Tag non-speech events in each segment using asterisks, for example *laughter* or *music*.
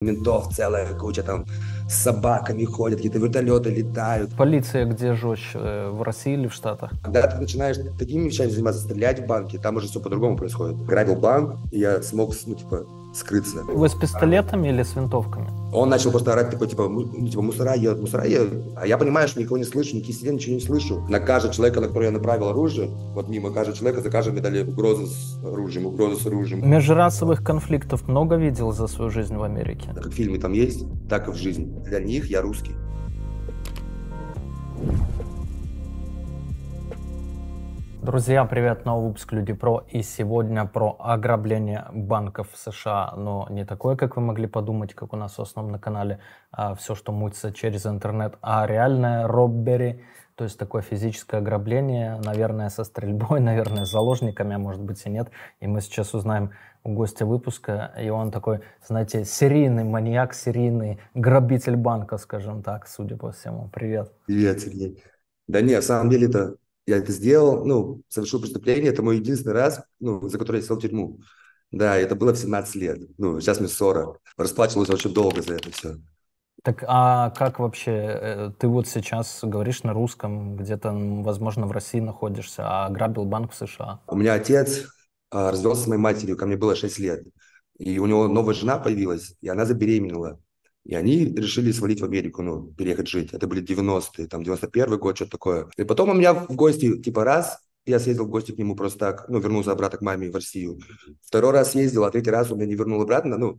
ментов целая куча, там с собаками ходят, какие-то вертолеты летают. Полиция где жестче, э, в России или в Штатах? Когда ты начинаешь такими вещами заниматься, стрелять в банке, там уже все по-другому происходит. Грабил банк, и я смог, ну, типа, скрыться. Вы с пистолетами или с винтовками? Он начал просто орать такой, типа, ну, типа, мусора едут, мусора едут. А я понимаю, что никого не слышу, никакие сидят, ничего не слышу. На каждого человека, на которого я направил оружие, вот мимо каждого человека, за каждым мне дали угрозу с оружием, угрозу с оружием. Межрасовых конфликтов много видел за свою жизнь в Америке? Как в фильме там есть, так и в жизни. Для них я русский. Друзья, привет, новый выпуск Люди Про. И сегодня про ограбление банков в США. Но не такое, как вы могли подумать, как у нас в основном на канале, а все, что мутится через интернет, а реальное роббери, то есть такое физическое ограбление, наверное, со стрельбой, *laughs* наверное, с заложниками, а может быть и нет. И мы сейчас узнаем у гостя выпуска, и он такой, знаете, серийный маньяк, серийный грабитель банка, скажем так, судя по всему. Привет. Привет, Сергей. Да нет, на самом деле это я это сделал, ну, совершил преступление, это мой единственный раз, ну, за который я сел в тюрьму. Да, это было в 17 лет. Ну, сейчас мне 40. Расплачивался очень долго за это все. Так, а как вообще, э, ты вот сейчас говоришь на русском, где-то, возможно, в России находишься, а грабил банк в США? У меня отец развелся с моей матерью, ко мне было 6 лет. И у него новая жена появилась, и она забеременела. И они решили свалить в Америку, ну, переехать жить. Это были 90-е, там, 91-й год, что-то такое. И потом у меня в гости, типа, раз, я съездил в гости к нему просто так, ну, вернулся обратно к маме в Россию. Второй раз съездил, а третий раз он меня не вернул обратно, ну,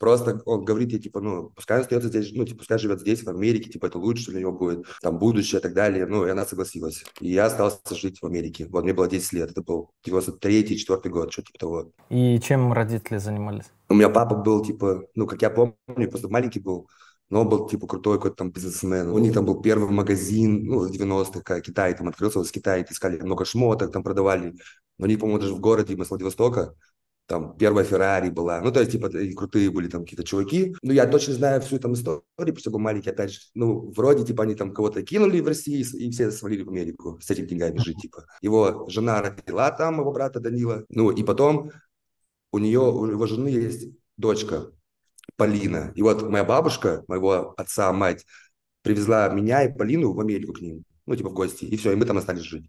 Просто он говорит, я типа, ну, пускай остается здесь, ну, типа, пускай живет здесь, в Америке, типа, это лучше для него будет, там, будущее и так далее. Ну, и она согласилась. И я остался жить в Америке. Вот мне было 10 лет, это был 93-й, 4 год, что-то типа того. И чем родители занимались? У меня папа был, типа, ну, как я помню, просто маленький был, но он был, типа, крутой какой-то там бизнесмен. У них там был первый магазин, ну, в 90-х, Китай там открылся, с Китая искали много шмоток, там продавали. Но они, по-моему, даже в городе, мы с Владивостока, там первая Феррари была, ну, то есть, типа, крутые были там какие-то чуваки. Ну, я точно знаю всю там историю, потому что был маленький, опять же, ну, вроде, типа, они там кого-то кинули в России, и все свалили в Америку с этими деньгами жить, типа. Его жена родила там, его брата Данила, ну, и потом у нее, у его жены есть дочка Полина. И вот моя бабушка, моего отца, мать, привезла меня и Полину в Америку к ним, ну, типа, в гости, и все, и мы там остались жить.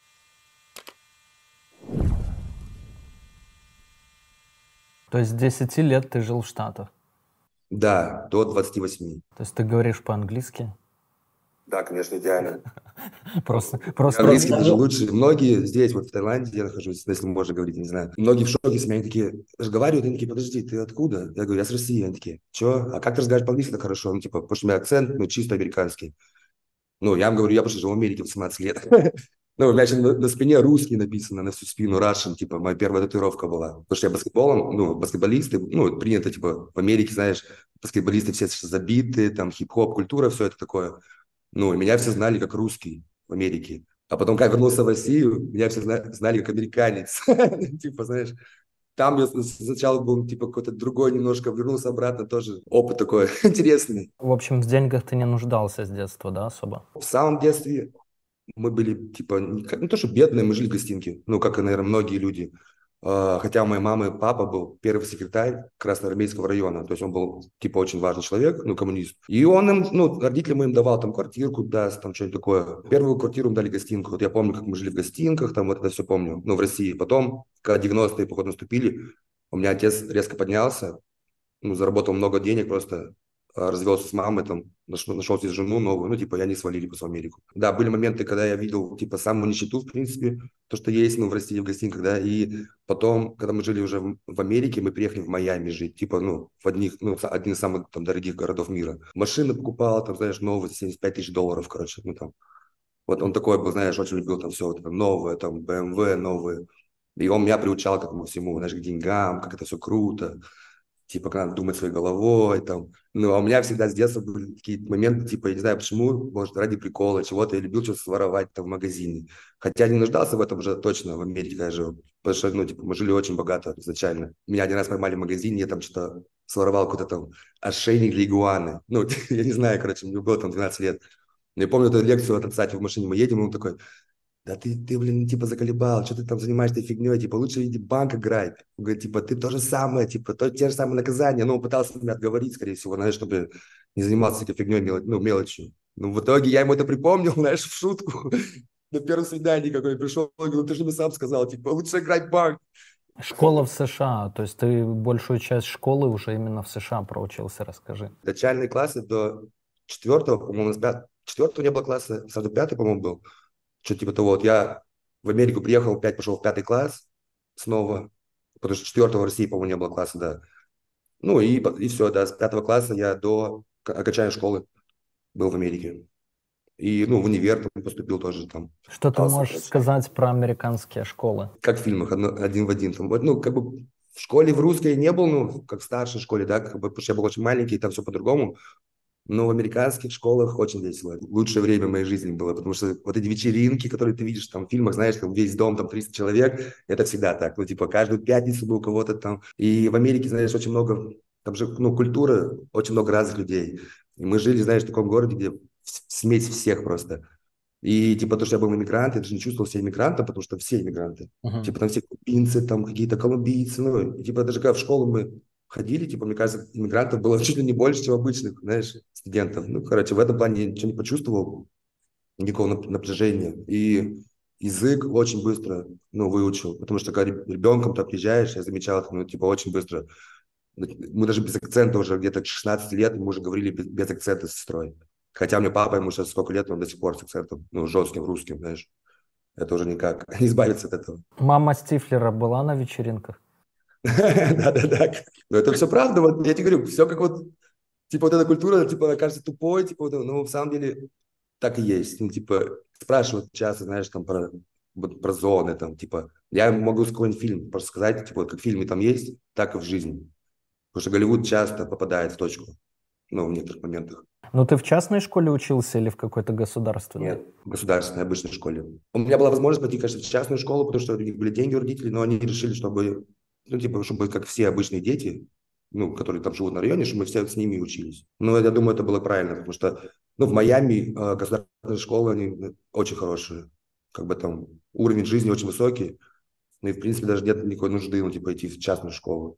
То есть с 10 лет ты жил в Штатах? Да, до 28. То есть ты говоришь по-английски? Да, конечно, идеально. *laughs* Просто, просто... Английский даже лучше. Многие здесь, вот в Таиланде я нахожусь, если можно говорить, не знаю. Многие в шоке с меня, они такие, разговаривают, они такие, подожди, ты откуда? Я говорю, я с России. Они такие, что? А как ты разговариваешь по-английски так хорошо? Ну, типа, потому что у меня акцент, ну, чисто американский. Ну, я вам говорю, я просто живу в Америке в 18 лет. *laughs* Ну, у меня еще на, на спине русский написано, на всю спину Russian, типа, моя первая татуировка была. Потому что я баскетболом, ну, баскетболисты, ну, принято, типа, в Америке, знаешь, баскетболисты все забиты, там, хип-хоп, культура, все это такое. Ну, меня все знали как русский в Америке. А потом, когда вернулся в Россию, меня все знали как американец. *laughs* Типа, знаешь, там я сначала был, типа, какой-то другой немножко, вернулся обратно, тоже опыт такой *laughs* интересный. В общем, в деньгах ты не нуждался с детства, да, особо? В самом детстве мы были, типа, не, не то, что бедные, мы жили в гостинке, ну, как и, наверное, многие люди. Uh, хотя у моей мамы папа был первый секретарь Красноармейского района, то есть он был, типа, очень важный человек, ну, коммунист. И он им, ну, родителям им давал там квартирку, даст, там что-нибудь такое. Первую квартиру им дали гостинку. Вот я помню, как мы жили в гостинках, там вот это все помню, ну, в России. Потом, когда 90-е, походу, наступили, у меня отец резко поднялся, ну, заработал много денег просто, развелся с мамой, там, нашел, нашел себе жену новую, ну, типа, я не свалили просто в Америку. Да, были моменты, когда я видел, типа, самую нищету, в принципе, то, что есть, ну, в России, в гостиниках, да, и потом, когда мы жили уже в, в Америке, мы приехали в Майами жить, типа, ну, в одних, ну, один из самых, там, дорогих городов мира. Машины покупал, там, знаешь, новые, 75 тысяч долларов, короче, ну, там. Вот он такой был, знаешь, очень любил там все вот новое, там, BMW новые. И он меня приучал к этому всему, знаешь, к деньгам, как это все круто типа, как надо думать своей головой, там. Ну, а у меня всегда с детства были такие моменты, типа, я не знаю почему, может, ради прикола, чего-то, я любил что-то своровать там в магазине. Хотя не нуждался в этом уже точно в Америке, когда жил. Потому что, ну, типа, мы жили очень богато изначально. Меня один раз поймали в магазине, я там что-то своровал какой-то там ошейник для игуаны. Ну, *laughs* я не знаю, короче, мне было там 12 лет. Я помню эту лекцию от отца, в машине мы едем, и он такой, да ты, ты, блин, типа заколебал, что ты там занимаешься фигней, типа лучше иди банк играй. Он говорит, типа ты то же самое, типа то, те же самые наказания. Ну, он пытался меня отговорить, скорее всего, знаешь, чтобы не заниматься этой фигней, ну, мелочью. Ну, в итоге я ему это припомнил, *laughs* знаешь, в шутку. На первом свидании какой пришел, он говорит, ты же мне сам сказал, типа, лучше играть банк. Школа в США, то есть ты большую часть школы уже именно в США проучился, расскажи. Начальные классы до четвертого, по-моему, четвертого не было класса, сразу пятый, по-моему, был что типа того. Вот я в Америку приехал, опять пошел в пятый класс снова, потому что четвертого в России, по-моему, не было класса, да. Ну и, и все, да, с пятого класса я до окончания школы был в Америке. И, ну, в универ поступил тоже там. Что ты можешь сказать про американские школы? Как в фильмах, один в один. Там, ну, как бы в школе в русской не был, ну, как в старшей школе, да, как бы, потому что я был очень маленький, там все по-другому. Но в американских школах очень весело. Лучшее время моей жизни было, потому что вот эти вечеринки, которые ты видишь там в фильмах, знаешь, там весь дом, там 300 человек, это всегда так. Ну, типа, каждую пятницу был у кого-то там. И в Америке, знаешь, очень много, там же, ну, культура, очень много разных людей. И мы жили, знаешь, в таком городе, где смесь всех просто. И типа то, что я был иммигрант, я даже не чувствовал себя иммигрантом, потому что все иммигранты. Uh-huh. Типа там все кубинцы, там какие-то колумбийцы. Ну, и, типа даже когда в школу мы ходили, типа, мне кажется, иммигрантов было *laughs* чуть ли не больше, чем обычных, знаешь, студентов. Ну, короче, в этом плане я ничего не почувствовал, никакого напряжения. И язык очень быстро, ну, выучил, потому что когда ребенком ты приезжаешь, я замечал ну, типа, очень быстро. Мы даже без акцента уже где-то к 16 лет, мы уже говорили без, без акцента с сестрой. Хотя мне папа, ему сейчас сколько лет, он до сих пор с акцентом, ну, жестким русским, знаешь. Это уже никак, *laughs* не избавиться от этого. Мама Стифлера была на вечеринках? *laughs* Да-да-да. Но это все правда. Вот я тебе говорю, все как вот, типа вот эта культура, типа, кажется тупой, типа, вот, ну, в самом деле так и есть. Ну, типа, спрашивают часто, знаешь, там, про, вот, про зоны, там, типа, я могу какой-нибудь фильм просто сказать, типа, как в фильме там есть, так и в жизни. Потому что Голливуд часто попадает в точку, ну, в некоторых моментах. Ну, ты в частной школе учился или в какой-то государственной? Нет, в государственной, обычной школе. У меня была возможность пойти, конечно, в частную школу, потому что у них были деньги у родителей, но они решили, чтобы ну, типа, чтобы как все обычные дети, ну, которые там живут на районе, чтобы мы все с ними учились. Но я думаю, это было правильно, потому что, ну, в Майами э, государственные школы, они ну, очень хорошие. Как бы там уровень жизни очень высокий. Ну, и, в принципе, даже нет никакой нужды, ну, типа, идти в частную школу.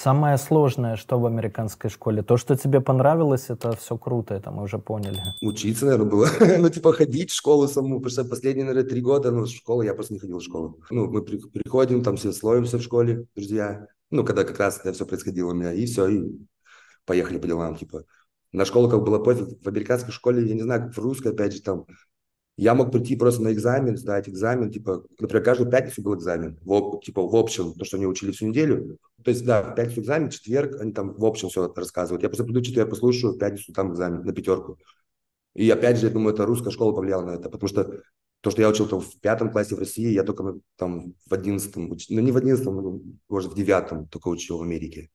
Самое сложное, что в американской школе? То, что тебе понравилось, это все круто, это мы уже поняли. Учиться, наверное, было. *laughs* ну, типа, ходить в школу саму, потому что последние, наверное, три года, ну, школа, я просто не ходил в школу. Ну, мы при, приходим, там все слоимся в школе, друзья. Ну, когда как раз это все происходило у меня, и все, и поехали по делам, типа. На школу как было пофиг. В американской школе, я не знаю, как в русской, опять же, там, я мог прийти просто на экзамен, сдать экзамен, типа, например, каждую пятницу был экзамен, в, типа, в общем, то, что они учили всю неделю. То есть, да, в пятницу экзамен, четверг они там в общем все рассказывают. Я просто приду, я послушаю, в пятницу там экзамен на пятерку. И опять же, я думаю, это русская школа повлияла на это, потому что то, что я учил там в пятом классе в России, я только там в одиннадцатом, ну не в одиннадцатом, может в девятом только учил в Америке.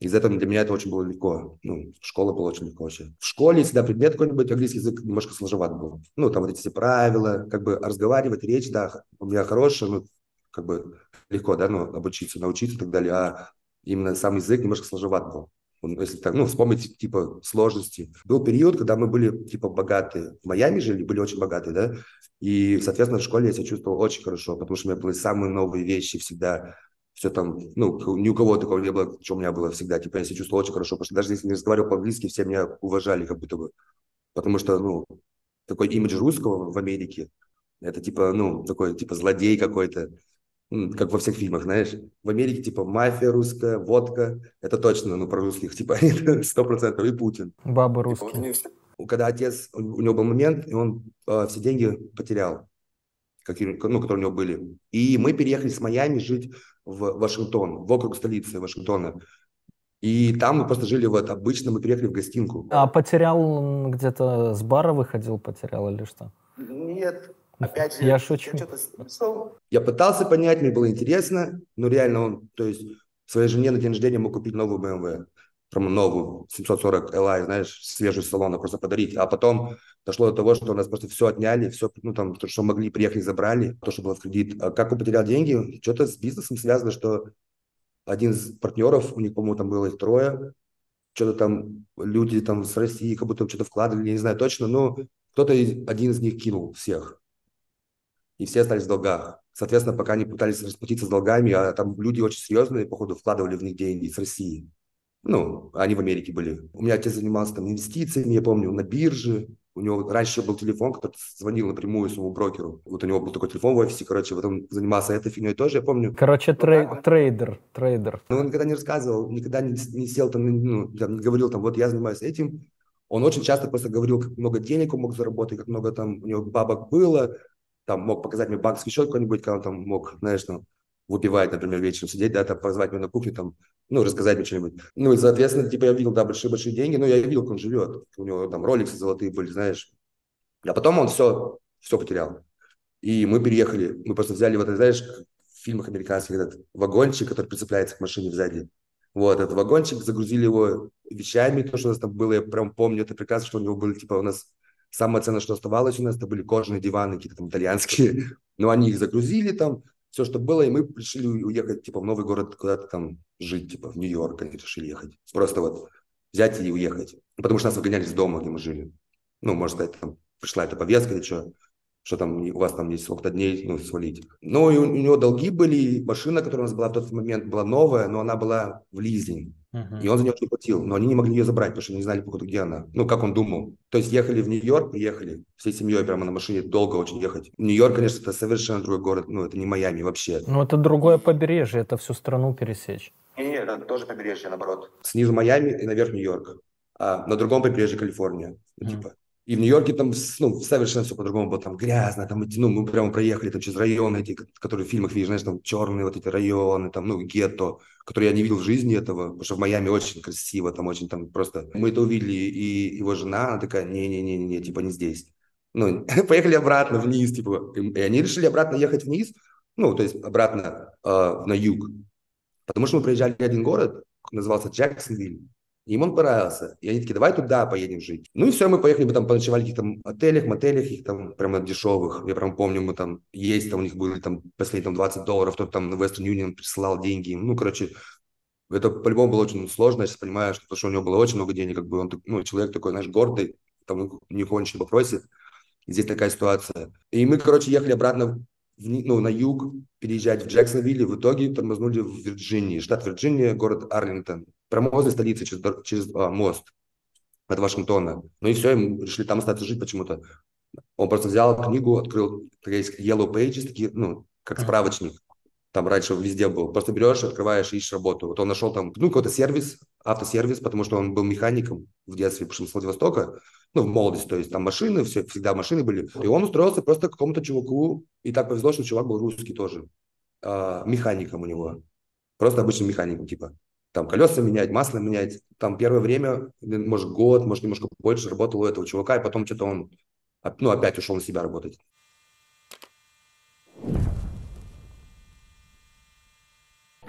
Из-за этого для меня это очень было легко. Ну, школа была очень легко вообще. В школе всегда предмет какой-нибудь, английский язык немножко сложноват был. Ну, там вот эти все правила, как бы разговаривать, речь, да, у меня хорошая, ну, как бы легко, да, ну, обучиться, научиться и так далее. А именно сам язык немножко сложноват был. Если так, ну, вспомнить, типа, сложности. Был период, когда мы были, типа, богатые. В Майами жили, были очень богатые, да, и, соответственно, в школе я себя чувствовал очень хорошо, потому что у меня были самые новые вещи всегда все там, ну, ни у кого такого не было, что у меня было всегда. Типа, я себя чувствовал очень хорошо, потому что даже если не разговаривал по-английски, все меня уважали как будто бы. Потому что, ну, такой имидж русского в Америке, это типа, ну, такой, типа, злодей какой-то, как во всех фильмах, знаешь. В Америке, типа, мафия русская, водка, это точно, ну, про русских, типа, *laughs* сто процентов, и Путин. Бабы русские. Когда отец, у него был момент, и он э, все деньги потерял, какие, ну, которые у него были. И мы переехали с Майами жить в Вашингтон, в округ столицы Вашингтона. И там мы просто жили вот обычно, мы приехали в гостинку. А потерял где-то с бара выходил, потерял или что? Нет, опять же, я шучу. Я, я пытался понять, мне было интересно, но реально он, то есть своей жене на день рождения мог купить новую BMW прям новую 740 Li, знаешь, свежую салона просто подарить. А потом дошло до того, что у нас просто все отняли, все, ну, там, то, что могли, приехали, забрали, то, что было в кредит. А как он потерял деньги? Что-то с бизнесом связано, что один из партнеров, у них, по-моему, там было их трое, что-то там люди там с России как будто что-то вкладывали, я не знаю точно, но кто-то один из них кинул всех. И все остались в долгах. Соответственно, пока они пытались расплатиться с долгами, а там люди очень серьезные, походу, вкладывали в них деньги с России. Ну, они в Америке были. У меня отец занимался там инвестициями, я помню, на бирже. У него раньше был телефон, который звонил напрямую своему брокеру. Вот у него был такой телефон в офисе, короче, вот он занимался этой фигней тоже, я помню. Короче, трей, вот трейдер, трейдер. Но он никогда не рассказывал, никогда не, не сел там, ну, там, не говорил там, вот я занимаюсь этим. Он очень часто просто говорил, как много денег он мог заработать, как много там у него бабок было, там мог показать мне банковский счет какой-нибудь, когда он там мог, знаешь, там, выпивать, например, вечером сидеть, да, там, позвать меня на кухню, там, ну, рассказать мне что-нибудь. Ну, и, соответственно, типа, я видел, да, большие-большие деньги, но я видел, как он живет. У него там роликсы золотые были, знаешь. А потом он все, все потерял. И мы переехали, мы просто взяли вот, знаешь, в фильмах американских этот вагончик, который прицепляется к машине сзади. Вот, этот вагончик, загрузили его вещами, то, что у нас там было, я прям помню это прекрасно, что у него были, типа, у нас Самое ценное, что оставалось у нас, это были кожаные диваны какие-то там итальянские. *laughs* Но они их загрузили там, все, что было, и мы решили уехать, типа, в новый город куда-то там жить, типа, в Нью-Йорк они решили ехать. Просто вот взять и уехать. Потому что нас выгоняли из дома, где мы жили. Ну, можно сказать, там пришла эта повестка или что, что там у вас там есть сколько-то дней, ну, свалить. Ну, и у, у него долги были, машина, которая у нас была в тот момент, была новая, но она была в лизинг. И он за нее не платил, но они не могли ее забрать, потому что не знали, походу, где она. Ну, как он думал. То есть ехали в Нью-Йорк, ехали всей семьей прямо на машине, долго очень ехать. Нью-Йорк, конечно, это совершенно другой город, ну, это не Майами вообще. Ну, это другое побережье, это всю страну пересечь. Нет, это тоже побережье, наоборот. Снизу Майами и наверх Нью-Йорк. А на другом побережье Калифорния. Ну, типа, и в Нью-Йорке там ну, совершенно все по-другому было, там грязно, там ну, мы прямо проехали там через районы эти, которые в фильмах видишь, знаешь, там черные вот эти районы, там, ну, гетто, которые я не видел в жизни этого, потому что в Майами очень красиво, там очень там просто... Мы это увидели, и его жена, она такая, не-не-не-не, типа не здесь. Ну, *laughs* поехали обратно вниз, типа, и они решили обратно ехать вниз, ну, то есть обратно э, на юг, потому что мы проезжали один город, назывался Джексонвиль, им он понравился. И они такие, давай туда поедем жить. Ну и все, мы поехали, мы там поночевали в каких-то отелях, мотелях, их там прямо дешевых. Я прям помню, мы там есть, там у них были там последние там 20 долларов, кто-то там на Western Union присылал деньги. Ну, короче, это по-любому было очень сложно, я сейчас понимаю, что, что у него было очень много денег, как бы он, ну, человек такой, знаешь, гордый, там никого ничего не попросит. И здесь такая ситуация. И мы, короче, ехали обратно в, ну, на юг, переезжать в Джексонвилл, в итоге тормознули в Вирджинии, штат Вирджиния, город Арлингтон прямо возле столицы, через, через а, мост от Вашингтона. Ну и все, им решили там остаться жить почему-то. Он просто взял книгу, открыл, есть Yellow Pages, такие, ну, как справочник. Там раньше везде был. Просто берешь, открываешь ищешь работу. Вот он нашел там, ну, какой-то сервис, автосервис, потому что он был механиком в детстве, потому что с Владивостока, ну, в молодости, то есть там машины, все, всегда машины были. И он устроился просто к какому-то чуваку, и так повезло, что чувак был русский тоже, а, механиком у него. Просто обычным механиком, типа там колеса менять, масло менять. Там первое время, может, год, может, немножко больше работал у этого чувака, и потом что-то он, ну, опять ушел на себя работать.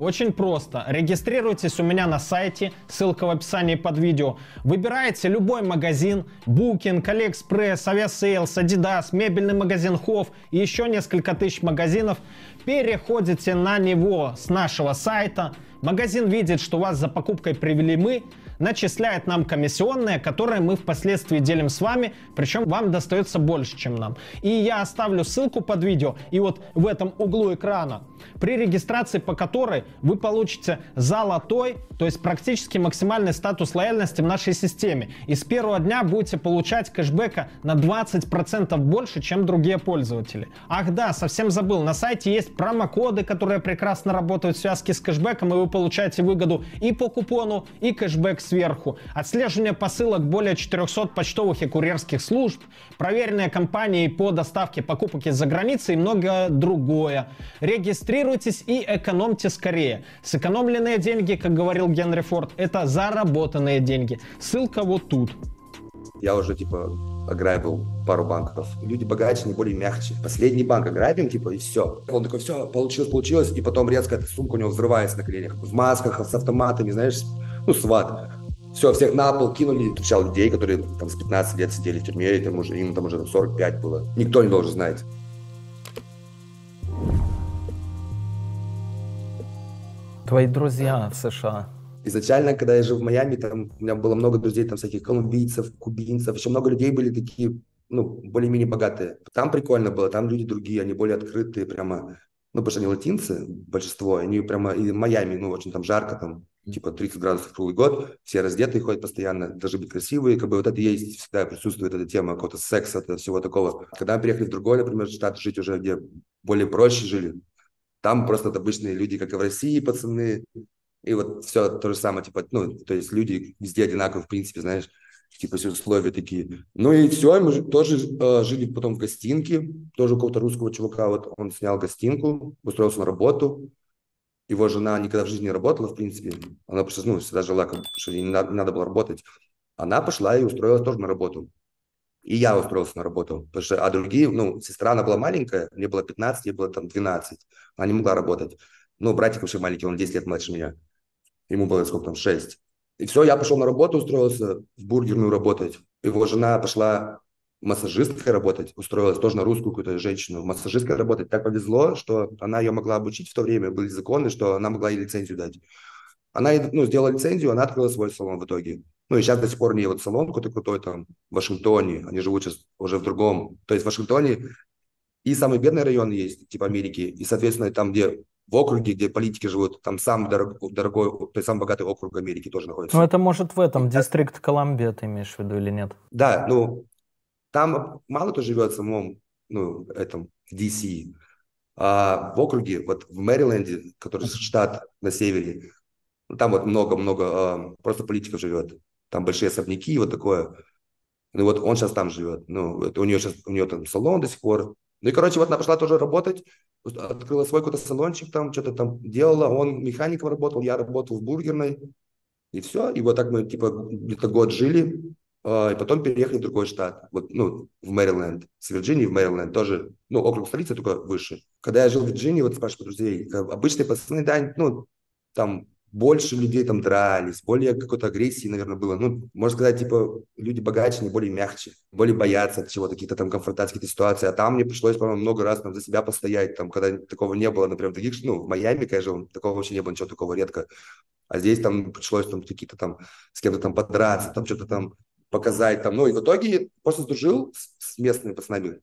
Очень просто. Регистрируйтесь у меня на сайте, ссылка в описании под видео. Выбираете любой магазин, Booking, AliExpress, Aviasales, Adidas, мебельный магазин Hof и еще несколько тысяч магазинов. Переходите на него с нашего сайта. Магазин видит, что вас за покупкой привели мы, начисляет нам комиссионные, которые мы впоследствии делим с вами, причем вам достается больше, чем нам. И я оставлю ссылку под видео, и вот в этом углу экрана, при регистрации по которой вы получите золотой, то есть практически максимальный статус лояльности в нашей системе. И с первого дня будете получать кэшбэка на 20% больше, чем другие пользователи. Ах да, совсем забыл, на сайте есть промокоды, которые прекрасно работают в связке с кэшбэком, и вы получаете выгоду и по купону, и кэшбэк сверху, отслеживание посылок более 400 почтовых и курьерских служб, проверенные компании по доставке покупок из-за границы и многое другое. Регистрируйтесь и экономьте скорее. Сэкономленные деньги, как говорил Генри Форд, это заработанные деньги. Ссылка вот тут. Я уже, типа, ограбил пару банков. Люди богаче, не более мягче. Последний банк ограбим, типа, и все. Он такой, все, получилось, получилось, и потом резко эта сумка у него взрывается на коленях. В масках, с автоматами, знаешь, ну, сват. Все, всех на пол кинули. Встречал людей, которые там с 15 лет сидели в тюрьме, и там уже, им там уже 45 было. Никто не должен знать. Твои друзья в США. Изначально, когда я жил в Майами, там у меня было много друзей, там всяких колумбийцев, кубинцев, еще много людей были такие, ну, более-менее богатые. Там прикольно было, там люди другие, они более открытые, прямо, ну, потому что они латинцы, большинство, они прямо, и Майами, ну, очень там жарко, там типа 30 градусов круглый год, все раздетые ходят постоянно, должны быть красивые, как бы вот это есть, всегда присутствует эта тема какого-то секса, это всего такого. Когда мы приехали в другой, например, штат жить уже, где более проще жили, там просто обычные люди, как и в России, пацаны, и вот все то же самое, типа, ну, то есть люди везде одинаковые, в принципе, знаешь, типа все условия такие. Ну и все, мы тоже э, жили потом в гостинке, тоже у какого-то русского чувака, вот он снял гостинку, устроился на работу. Его жена никогда в жизни не работала, в принципе. Она просто, ну, всегда жила, как, что ей не надо, не надо было работать. Она пошла и устроилась тоже на работу. И я устроился на работу. Потому что, а другие, ну, сестра, она была маленькая, мне было 15, ей было там 12. Она не могла работать. Ну, братик вообще маленький, он 10 лет младше меня. Ему было сколько там, 6. И все, я пошел на работу, устроился в бургерную работать. Его жена пошла массажисткой работать, устроилась тоже на русскую какую-то женщину, массажисткой работать. Так повезло, что она ее могла обучить в то время, были законы, что она могла ей лицензию дать. Она ну, сделала лицензию, она открыла свой салон в итоге. Ну и сейчас до сих пор не вот салон какой-то крутой там в Вашингтоне, они живут сейчас уже в другом. То есть в Вашингтоне и самый бедный район есть, типа Америки, и, соответственно, там, где в округе, где политики живут, там самый дорог, дорогой, то есть самый богатый округ Америки тоже находится. Ну, это может в этом, Дистрикт Колумбия ты имеешь в виду или нет? Да, ну, там мало кто живет в самом, ну, этом, в DC. А в округе, вот в Мэриленде, который штат на севере, ну, там вот много-много а, просто политиков живет. Там большие особняки, вот такое. Ну вот он сейчас там живет. Ну, это у нее сейчас, у нее там салон до сих пор. Ну и, короче, вот она пошла тоже работать, открыла свой какой-то салончик там, что-то там делала. Он механиком работал, я работал в бургерной. И все. И вот так мы, типа, где-то год жили. А, и потом переехали в другой штат, вот, ну, в Мэриленд, с Вирджинии в Мэриленд, тоже, ну, округ столицы, только выше. Когда я жил в Вирджинии, вот спрашиваю друзей, обычные пацаны, да, ну, там больше людей там дрались, более какой-то агрессии, наверное, было. Ну, можно сказать, типа, люди богаче, они более мягче, более боятся от чего-то, каких-то там конфронтаций, каких-то ситуаций. А там мне пришлось, по-моему, много раз там за себя постоять, там, когда такого не было, например, таких, ну, в Майами, конечно, такого вообще не было, ничего такого редко. А здесь там пришлось там какие-то там с кем-то там подраться, там что-то там показать там. Ну и в итоге просто сдружил с, с местными пацанами,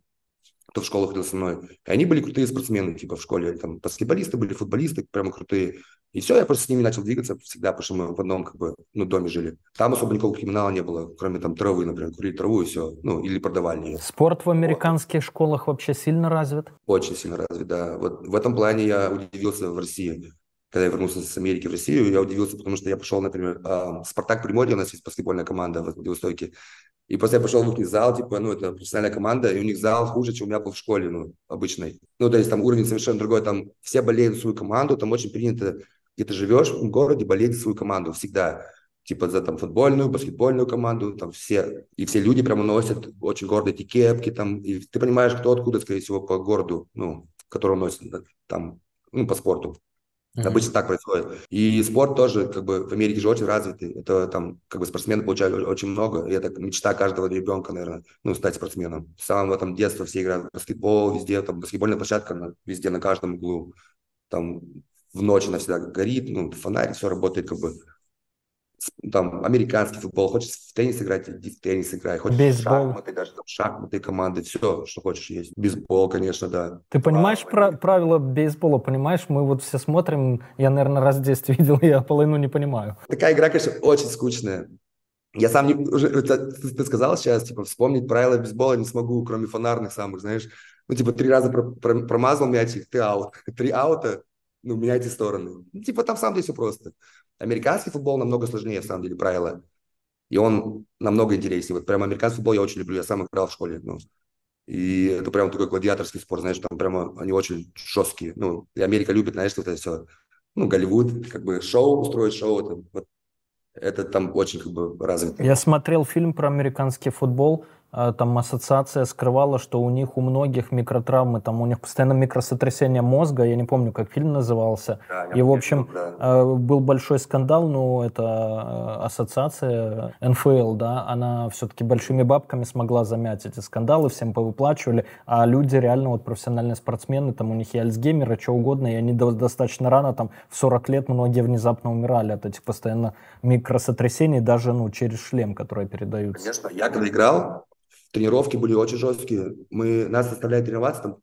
кто в школу ходил со мной. И они были крутые спортсмены, типа в школе. Там баскетболисты были, футболисты прямо крутые. И все, я просто с ними начал двигаться всегда, потому что мы в одном как бы, ну, доме жили. Там особо никакого криминала не было, кроме там травы, например, курили траву и все. Ну, или продавали ее. Спорт в американских вот. школах вообще сильно развит? Очень сильно развит, да. Вот в этом плане я удивился в России когда я вернулся с Америки в Россию, я удивился, потому что я пошел, например, э, Спартак Приморье, у нас есть баскетбольная команда в Владивостоке, и после я пошел в их зал, типа, ну, это профессиональная команда, и у них зал хуже, чем у меня был в школе, ну, обычной. Ну, то есть там уровень совершенно другой, там все болеют свою команду, там очень принято, где ты живешь в городе, болеть свою команду всегда. Типа за там футбольную, баскетбольную команду, там все, и все люди прямо носят очень гордые эти кепки, там, и ты понимаешь, кто откуда, скорее всего, по городу, ну, которого носит, там, ну, по спорту. Mm-hmm. Обычно так происходит. И спорт тоже, как бы, в Америке же очень развитый. Это там, как бы, спортсмены получают очень много. И это мечта каждого ребенка, наверное, ну, стать спортсменом. С самого там детства все играют в баскетбол, везде, там, баскетбольная площадка на, везде, на каждом углу. Там в ночь она всегда горит, ну, фонарь, все работает, как бы там американский футбол, хочешь в теннис играть, иди в теннис играй, хочешь Бейсбол. шахматы, даже там шахматы, команды, все, что хочешь есть. Бейсбол, конечно, да. Ты понимаешь а, про- правила бейсбола, понимаешь? Мы вот все смотрим, я, наверное, раз в детстве *laughs* видел, я половину не понимаю. Такая игра, конечно, очень скучная. Я сам не, уже, ты, ты сказал сейчас, типа, вспомнить правила бейсбола не смогу, кроме фонарных самых, знаешь. Ну, типа, три раза про, про, промазал мячик, ты аут. *laughs* Три аута, ну, меняйте стороны. Ну, типа, там сам деле все просто. Американский футбол намного сложнее, на самом деле, правила. И он намного интереснее. Вот прям американский футбол я очень люблю. Я сам играл в школе. Ну, и это прям такой гладиаторский спорт, знаешь, там прямо они очень жесткие. Ну, и Америка любит, знаешь, вот это все. Ну, Голливуд, как бы шоу устроить, шоу. Это, вот, это там очень как бы развито. Я смотрел фильм про американский футбол. А, там ассоциация скрывала, что у них у многих микротравмы, там у них постоянно микросотрясение мозга, я не помню, как фильм назывался. Да, и, в общем, да. А, был большой скандал, но эта а, ассоциация НФЛ, да, она все-таки большими бабками смогла замять эти скандалы, всем повыплачивали, а люди реально, вот профессиональные спортсмены, там у них и Альцгеймер, и что угодно, и они достаточно рано, там в 40 лет многие внезапно умирали от этих постоянно микросотрясений, даже, ну, через шлем, которые передаются. Конечно, я когда играл, тренировки были очень жесткие. Мы, нас заставляли тренироваться, там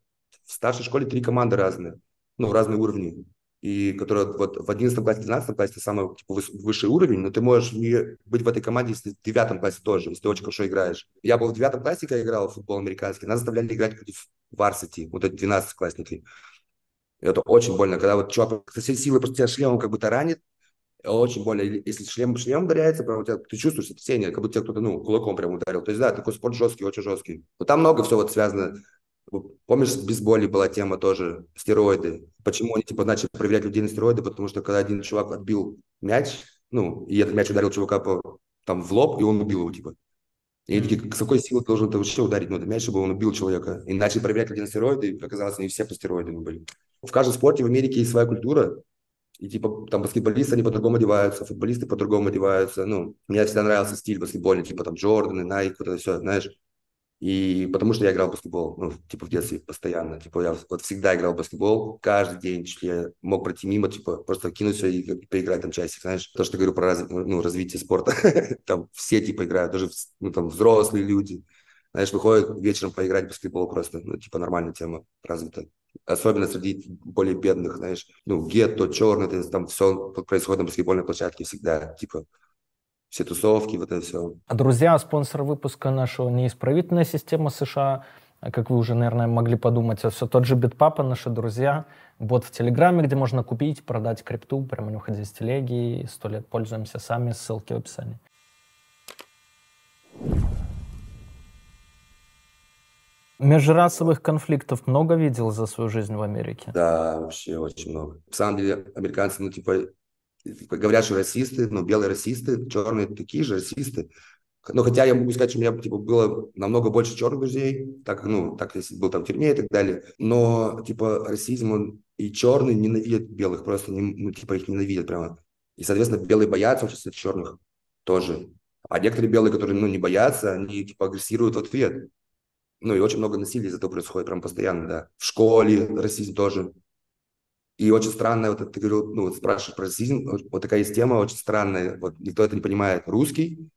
в старшей школе три команды разные, ну, разные уровни. И которые вот в 11 классе, 12 классе самый типа, высший уровень, но ты можешь быть в этой команде, если в 9 классе тоже, если ты очень хорошо играешь. Я был в 9 классе, когда играл в футбол американский, нас заставляли играть против варсити, вот эти 12-классники. Это очень больно, когда вот чувак со всей силы просто тебя шлемом как бы таранит, очень более, если шлем шлем ударяется, прям у тебя, ты чувствуешь сотрясение, как будто тебя кто-то, ну, кулаком прям ударил. То есть, да, такой спорт жесткий, очень жесткий. Но там много всего вот связано. Помнишь, с бейсболе была тема тоже, стероиды. Почему они, типа, начали проверять людей на стероиды? Потому что когда один чувак отбил мяч, ну, и этот мяч ударил чувака по, там в лоб, и он убил его, типа. И такие, с какой силой ты должен ты вообще ударить ну, этот мяч, чтобы он убил человека? И начали проверять людей на стероиды, и оказалось, они все по стероидам были. В каждом спорте в Америке есть своя культура, и типа там баскетболисты, они по-другому одеваются, футболисты по-другому одеваются. Ну, мне всегда нравился стиль баскетбольный, типа там Джорданы, Найк, вот это все, знаешь. И потому что я играл в баскетбол, ну, типа в детстве постоянно. Типа я вот всегда играл в баскетбол, каждый день, что я мог пройти мимо, типа просто кинуться и, и поиграть там часик, знаешь. То, что говорю про раз, ну, развитие спорта. *laughs* там все типа играют, даже ну, там взрослые люди. Знаешь, выходят вечером поиграть в баскетбол просто, ну, типа нормальная тема развита особенно среди более бедных, знаешь, ну, гетто, черный, там все происходит на баскетбольной площадке всегда, типа, все тусовки, вот это все. А друзья, спонсор выпуска нашего неисправительная система США, как вы уже, наверное, могли подумать, а все тот же Битпапа, наши друзья, бот в Телеграме, где можно купить, продать крипту, прямо не уходя из телеги, сто лет пользуемся сами, ссылки в описании. Межрасовых конфликтов много видел за свою жизнь в Америке? Да, вообще очень много. На самом деле, американцы, ну, типа, типа говорят, что расисты, ну, белые расисты, черные такие же расисты. Но хотя я могу сказать, что у меня типа, было намного больше черных друзей, так, ну, так если был там в тюрьме и так далее. Но, типа, расизм, он и черные ненавидят белых, просто, ну, типа, их ненавидят прямо. И, соответственно, белые боятся очень черных тоже. А некоторые белые, которые, ну, не боятся, они, типа, агрессируют в ответ. Ну, и очень много насилия из этого происходит прям постоянно, да. В школе расизм тоже. И очень странно, вот ты говорил, ну, вот спрашиваешь про расизм, вот такая есть тема очень странная, вот никто это не понимает. Русский,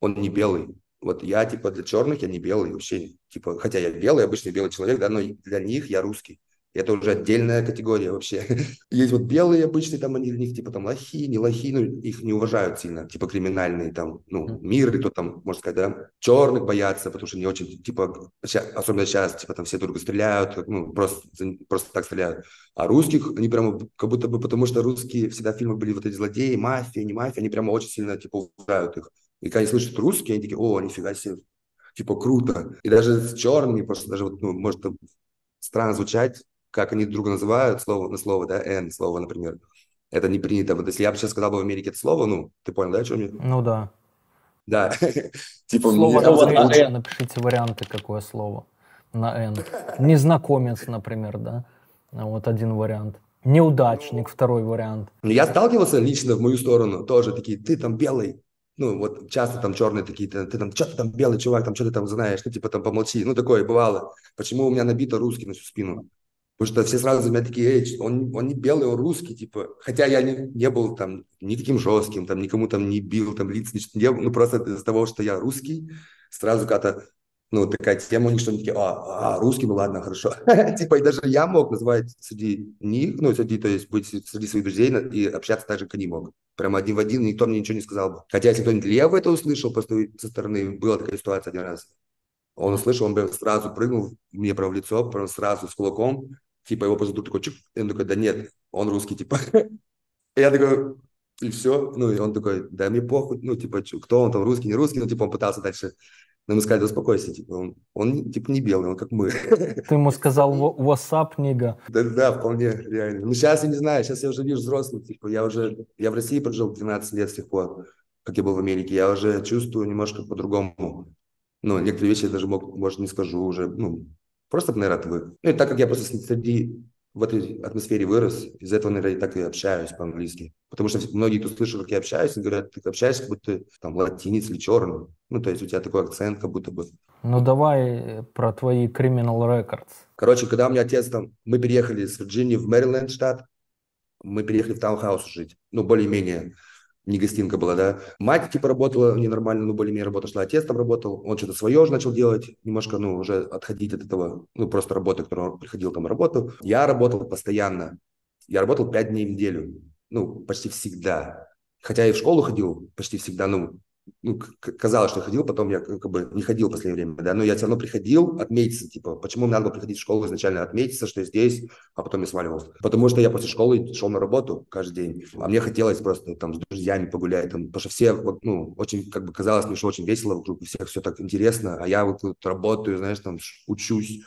он не белый. Вот я, типа, для черных я не белый вообще, типа, хотя я белый, обычный белый человек, да, но для них я русский. Это уже отдельная категория вообще. *laughs* Есть вот белые обычные, там они для них типа там лохи, не лохи, ну их не уважают сильно, типа криминальные там, ну, мир или кто там, можно сказать, да. Черных боятся, потому что не очень, типа, особенно сейчас, типа там все друга стреляют, ну, просто, просто так стреляют. А русских, они прямо как будто бы, потому что русские всегда фильмы были вот эти злодеи, мафия, не мафия, они прямо очень сильно, типа, уважают их. И когда они слышат русские, они такие, о, нифига себе, типа, круто. И даже с черными, просто даже вот, ну, может странно звучать, как они друга называют, слово на слово, да, N слово, например. Это не принято. Вот если я бы сейчас сказал бы в Америке это слово, ну, ты понял, да, о чем я? Ну да. Да. *laughs* типа слово на N, напишите варианты, какое слово на N. Незнакомец, например, да. Вот один вариант. Неудачник, второй вариант. Ну, я сталкивался лично в мою сторону, тоже такие, ты там белый, ну, вот часто там черные такие, ты, ты там, что ты там белый чувак, там, что ты там знаешь, ну, типа там помолчи, ну, такое бывало. Почему у меня набито русский на всю спину? Потому что все сразу меня такие, эй, он, он не белый, он русский, типа. Хотя я не, не был там ни таким жестким, там никому там не бил, там лиц не был. Ну, просто из-за того, что я русский, сразу как-то, ну, такая тема у них, что они такие, а, а русский, ну ладно, хорошо. *laughs* типа, и даже я мог называть среди них, ну, среди, то есть быть среди своих друзей и общаться так же, как они могут. Прямо один в один, никто мне ничего не сказал бы. Хотя, если кто-нибудь лево это услышал, просто со стороны, была такая ситуация один раз. Он услышал, он прям сразу прыгнул мне прямо в лицо, прям сразу с кулаком, типа его позовут, такой, чик, и он такой, да нет, он русский, типа. *laughs* И я такой, и все, ну, и он такой, да мне похуй, ну, типа, кто он там, русский, не русский, ну, типа, он пытался дальше но мы сказали, да успокойся, типа, он, он типа не белый, он как мы. *laughs* Ты ему сказал WhatsApp, нига? Да, да, вполне, реально. Ну, сейчас я не знаю, сейчас я уже вижу взрослый, типа, я уже, я в России прожил 12 лет с тех пор, как я был в Америке, я уже чувствую немножко по-другому. Ну, некоторые вещи я даже, мог, может, не скажу уже, ну, Просто, наверное, отвык. Ну и так как я просто среди в этой атмосфере вырос, из-за этого, наверное, так и общаюсь по-английски. Потому что многие, кто слышат, как я общаюсь, говорят, ты общаешься, как будто там латинец или черный. Ну, то есть у тебя такой акцент, как будто бы. Ну, давай про твои criminal records. Короче, когда у меня отец там, мы переехали с Вирджинии в Мэриленд штат, мы переехали в таунхаус жить, ну, более-менее не гостинка была, да. Мать, типа, работала ненормально, ну, более-менее работа шла. Отец там работал, он что-то свое уже начал делать, немножко, ну, уже отходить от этого, ну, просто работы, которую он приходил там работу. Я работал постоянно. Я работал пять дней в неделю, ну, почти всегда. Хотя и в школу ходил почти всегда, ну, ну, казалось, что я ходил, потом я как бы не ходил в последнее время, да, но я все равно приходил отметиться, типа, почему мне надо было приходить в школу изначально отметиться, что я здесь, а потом я сваливал. Потому что я после школы шел на работу каждый день, а мне хотелось просто там с друзьями погулять, там, потому что все, ну, очень, как бы казалось мне, что очень весело вокруг, у всех все так интересно, а я вот, вот работаю, знаешь, там, учусь,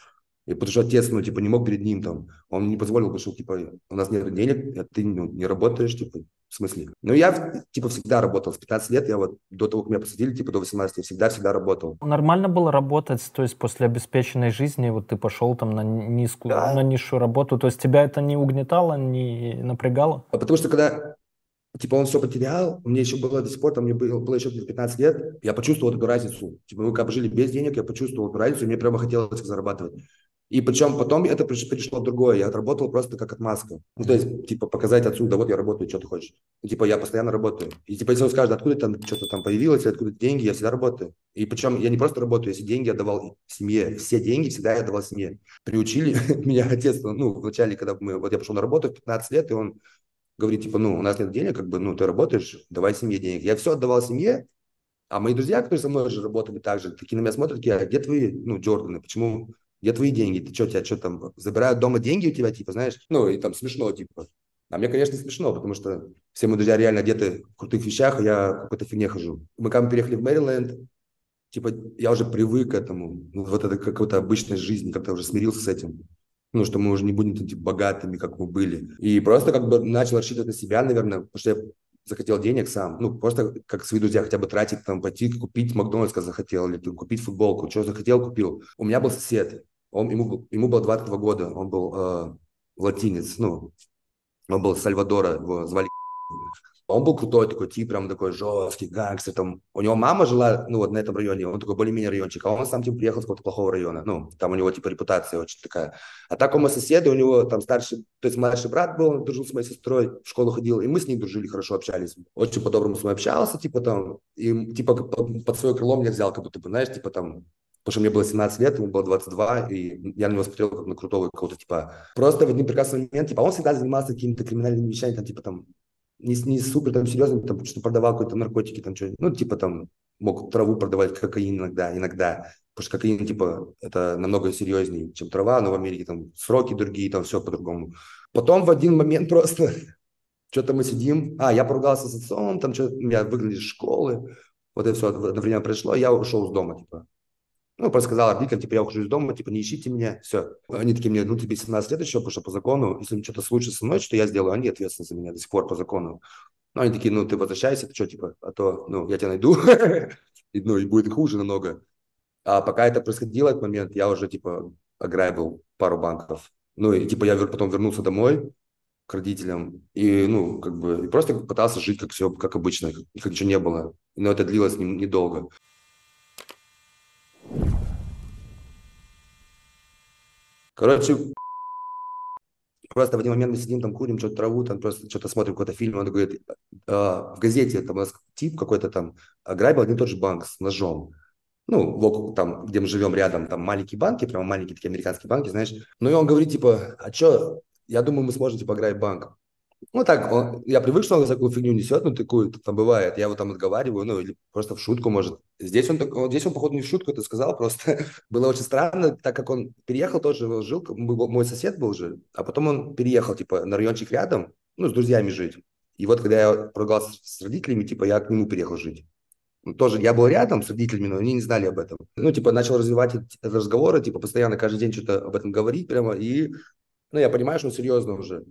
и потому что отец, ну, типа, не мог перед ним там, он не позволил, потому что, типа, у нас нет денег, а ты ну, не работаешь, типа, в смысле. Ну, я, типа, всегда работал. С 15 лет я вот до того, как меня посадили, типа, до 18, я всегда-всегда работал. Нормально было работать, то есть после обеспеченной жизни вот ты пошел там на низкую, да. на низшую работу, то есть тебя это не угнетало, не напрягало? А потому что когда типа он все потерял, мне еще было до сих пор, там мне было, было еще 15 лет, я почувствовал эту разницу. Типа мы как бы жили без денег, я почувствовал эту разницу, и мне прямо хотелось зарабатывать. И причем потом это пришло другое. Я отработал просто как отмазка. Ну, то есть, типа, показать отсюда, вот я работаю, что ты хочешь. Типа, я постоянно работаю. И, типа, если он скажет, откуда там что-то там появилось, откуда деньги, я всегда работаю. И причем я не просто работаю, если деньги отдавал семье. Все деньги всегда я отдавал семье. Приучили *laughs* меня отец, ну, вначале, когда мы, вот я пошел на работу в 15 лет, и он говорит, типа, ну, у нас нет денег, как бы, ну, ты работаешь, давай семье денег. Я все отдавал семье, а мои друзья, которые со мной же работали также, такие на меня смотрят, такие, а где твои, ну, Джорданы, почему где твои деньги? Ты что, тебя что там, забирают дома деньги у тебя, типа, знаешь? Ну, и там смешно, типа. А мне, конечно, смешно, потому что все мои друзья реально одеты в крутых вещах, а я в какой-то фигне хожу. Мы когда мы переехали в Мэриленд, типа, я уже привык к этому. Ну, вот это какой-то обычной жизни, как-то уже смирился с этим. Ну, что мы уже не будем типа, богатыми, как мы были. И просто как бы начал рассчитывать на себя, наверное, потому что я захотел денег сам, ну, просто как свои друзья хотя бы тратить, там, пойти купить Макдональдс, захотел, или купить футболку, что захотел, купил. У меня был сосед, он, ему, ему было 22 года, он был э, латинец, ну, он был Сальвадора, его звали *laughs* он был крутой такой тип, прям такой жесткий, гангстер. Там. У него мама жила, ну, вот на этом районе, он такой более-менее райончик, а он сам, типа, приехал с какого-то плохого района. Ну, там у него, типа, репутация очень такая. А так у мы соседи, у него там старший, то есть младший брат был, он дружил с моей сестрой, в школу ходил, и мы с ним дружили, хорошо общались. Очень по-доброму с ним общался, типа, там, и, типа, под свое крыло меня взял, как будто бы, знаешь, типа, там, Потому что мне было 17 лет, ему было 22, и я на него смотрел как на крутого какого-то, типа... Просто в один прекрасный момент, типа, он всегда занимался какими-то криминальными вещами, там, типа, там, не, не супер там серьезным, там, что продавал какие-то наркотики, там, что ну, типа, там, мог траву продавать, кокаин иногда, иногда. Потому что кокаин, типа, это намного серьезнее, чем трава, но в Америке там сроки другие, там все по-другому. Потом в один момент *laughs* просто что-то мы сидим, а, я поругался с отцом, там что-то меня выгнали из школы, вот это все одновременно произошло, я ушел с дома, типа. Ну, просто сказал родителям, типа, я ухожу из дома, типа, не ищите меня, все. Они такие мне, ну, тебе 17 лет еще, потому что по закону, если что-то случится со мной, что я сделаю, они ответственны за меня до сих пор по закону. Ну, они такие, ну, ты возвращайся, ты что, типа, а то, ну, я тебя найду, *laughs* ну, и будет хуже намного. А пока это происходило, этот момент, я уже, типа, ограбил пару банков. Ну, и, типа, я потом вернулся домой к родителям, и, ну, как бы, и просто пытался жить, как все, как обычно, как, ничего не было. Но это длилось недолго. Короче, просто в один момент мы сидим, там курим, что-то траву, там просто что-то смотрим какой-то фильм, он говорит, э, в газете там у нас тип какой-то там ограбил один и тот же банк с ножом. Ну, в, там, где мы живем рядом, там маленькие банки, прямо маленькие такие американские банки, знаешь. Ну и он говорит, типа, а что, я думаю, мы сможем, типа, ограбить банк. Ну, так, он, я привык, что он такую фигню несет, ну, такую, там бывает. Я его там отговариваю, ну, или просто в шутку, может. Здесь он, он здесь он, походу, не в шутку это сказал, просто *laughs* было очень странно, так как он переехал тоже, жил, мой сосед был же, а потом он переехал, типа, на райончик рядом, ну, с друзьями жить. И вот, когда я поругался с родителями, типа, я к нему переехал жить. Ну, тоже я был рядом с родителями, но они не знали об этом. Ну, типа, начал развивать эти разговоры, типа, постоянно каждый день что-то об этом говорить прямо, и, ну, я понимаю, что он серьезно уже.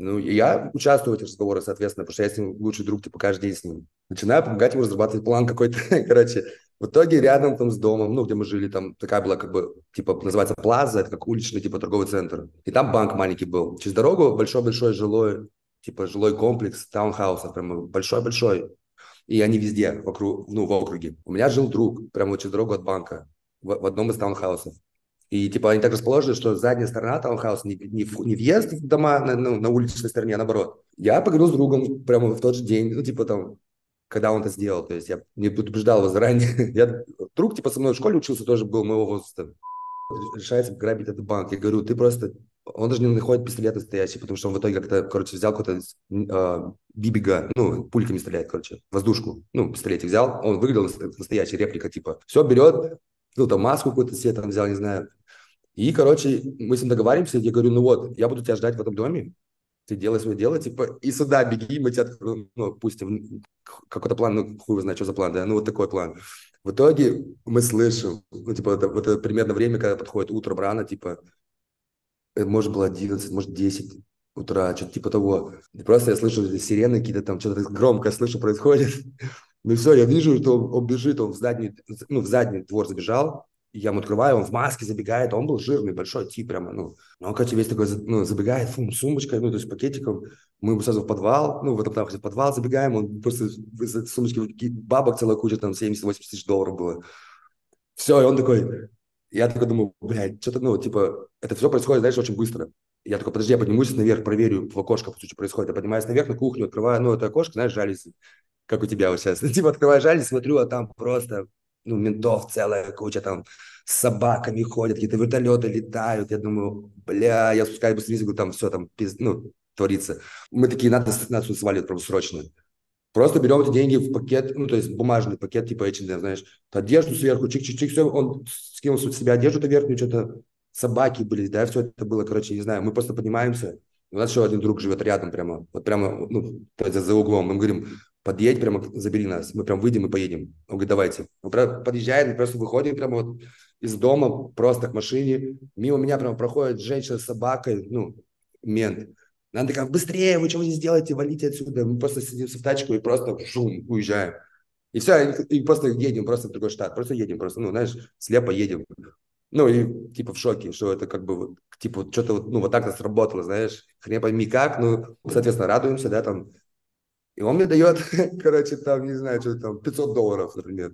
Ну, я участвую в этих разговорах, соответственно, потому что я с ним лучший друг, типа, каждый день с ним. Начинаю помогать ему разрабатывать план какой-то, *laughs* короче. В итоге рядом там с домом, ну, где мы жили, там такая была, как бы, типа, называется Плаза, это как уличный, типа, торговый центр. И там банк маленький был. Через дорогу большой-большой жилой, типа, жилой комплекс таунхаусов, прям большой-большой. И они везде, вокруг, ну, в округе. У меня жил друг, прямо вот через дорогу от банка, в, в одном из таунхаусов. И типа они так расположены, что задняя сторона таунхауса не, не, не въезд в дома на, ну, на уличной стороне, а наоборот. Я поговорил с другом прямо в тот же день, ну типа там, когда он это сделал. То есть я не предупреждал его заранее. *laughs* я, друг типа со мной в школе учился, тоже был моего возраста. Решается грабить этот банк. Я говорю, ты просто он даже не находит пистолет настоящий, потому что он в итоге как-то, короче, взял какой-то э, бибига, ну, пульками стреляет, короче, воздушку, ну, пистолетик взял, он выглядел настоящий, реплика, типа, все, берет, ну, там, маску какую-то себе там взял, не знаю, и, короче, мы с ним договариваемся, я говорю, ну вот, я буду тебя ждать в этом доме, ты делай свое дело, типа, и сюда беги, мы тебя ну, пустим, какой-то план, ну, хуй знает, что за план, да, ну, вот такой план. В итоге мы слышим, ну, типа, это, это примерно время, когда подходит утро рано, типа, э, может, было 11, может, 10 утра, что-то типа того. И просто я слышу сирены какие-то там, что-то громко слышу происходит. Ну все, я вижу, что он, он бежит, он в задний, ну, в задний двор забежал, я ему открываю, он в маске забегает, он был жирный, большой тип прямо, ну, он, короче, весь такой, ну, забегает, фу, сумочкой, ну, то есть пакетиком, мы ему сразу в подвал, ну, в этом в подвал забегаем, он просто из сумочки бабок целая куча, там, 70-80 тысяч долларов было. Все, и он такой, я такой думаю, блядь, что-то, ну, типа, это все происходит, знаешь, очень быстро. Я такой, подожди, я поднимусь наверх, проверю в окошко, что происходит. Я поднимаюсь наверх на кухню, открываю, ну, это окошко, знаешь, жалюзи, как у тебя вот сейчас. *laughs* Типа, открываю жалюзи, смотрю, а там просто ну, ментов целая куча, там с собаками ходят, какие-то вертолеты летают. Я думаю, бля, я спускаюсь быстрее, говорю, там все там, пиз... ну, творится. Мы такие, надо, надо сваливать прям срочно. Просто берем эти деньги в пакет, ну, то есть бумажный пакет, типа H&M, знаешь, одежду сверху, чик-чик-чик, все, он скинул с себя одежду-то верхнюю, что-то собаки были, да, все это было, короче, не знаю, мы просто поднимаемся, у нас еще один друг живет рядом прямо, вот прямо, ну, за углом, мы говорим, подъедь, прямо забери нас, мы прям выйдем и поедем. Он говорит, давайте. Он подъезжает, мы просто выходим прямо вот из дома, просто к машине. Мимо меня прямо проходит женщина с собакой, ну, мент. Она такая, быстрее, вы что здесь делаете, валите отсюда. Мы просто садимся в тачку и просто шум, уезжаем. И все, и просто едем просто в другой штат. Просто едем, просто, ну, знаешь, слепо едем. Ну, и типа в шоке, что это как бы, типа, что-то ну, вот так-то сработало, знаешь. Хрен пойми как, ну, соответственно, радуемся, да, там, и он мне дает, *laughs* короче, там, не знаю, что там, 500 долларов, например.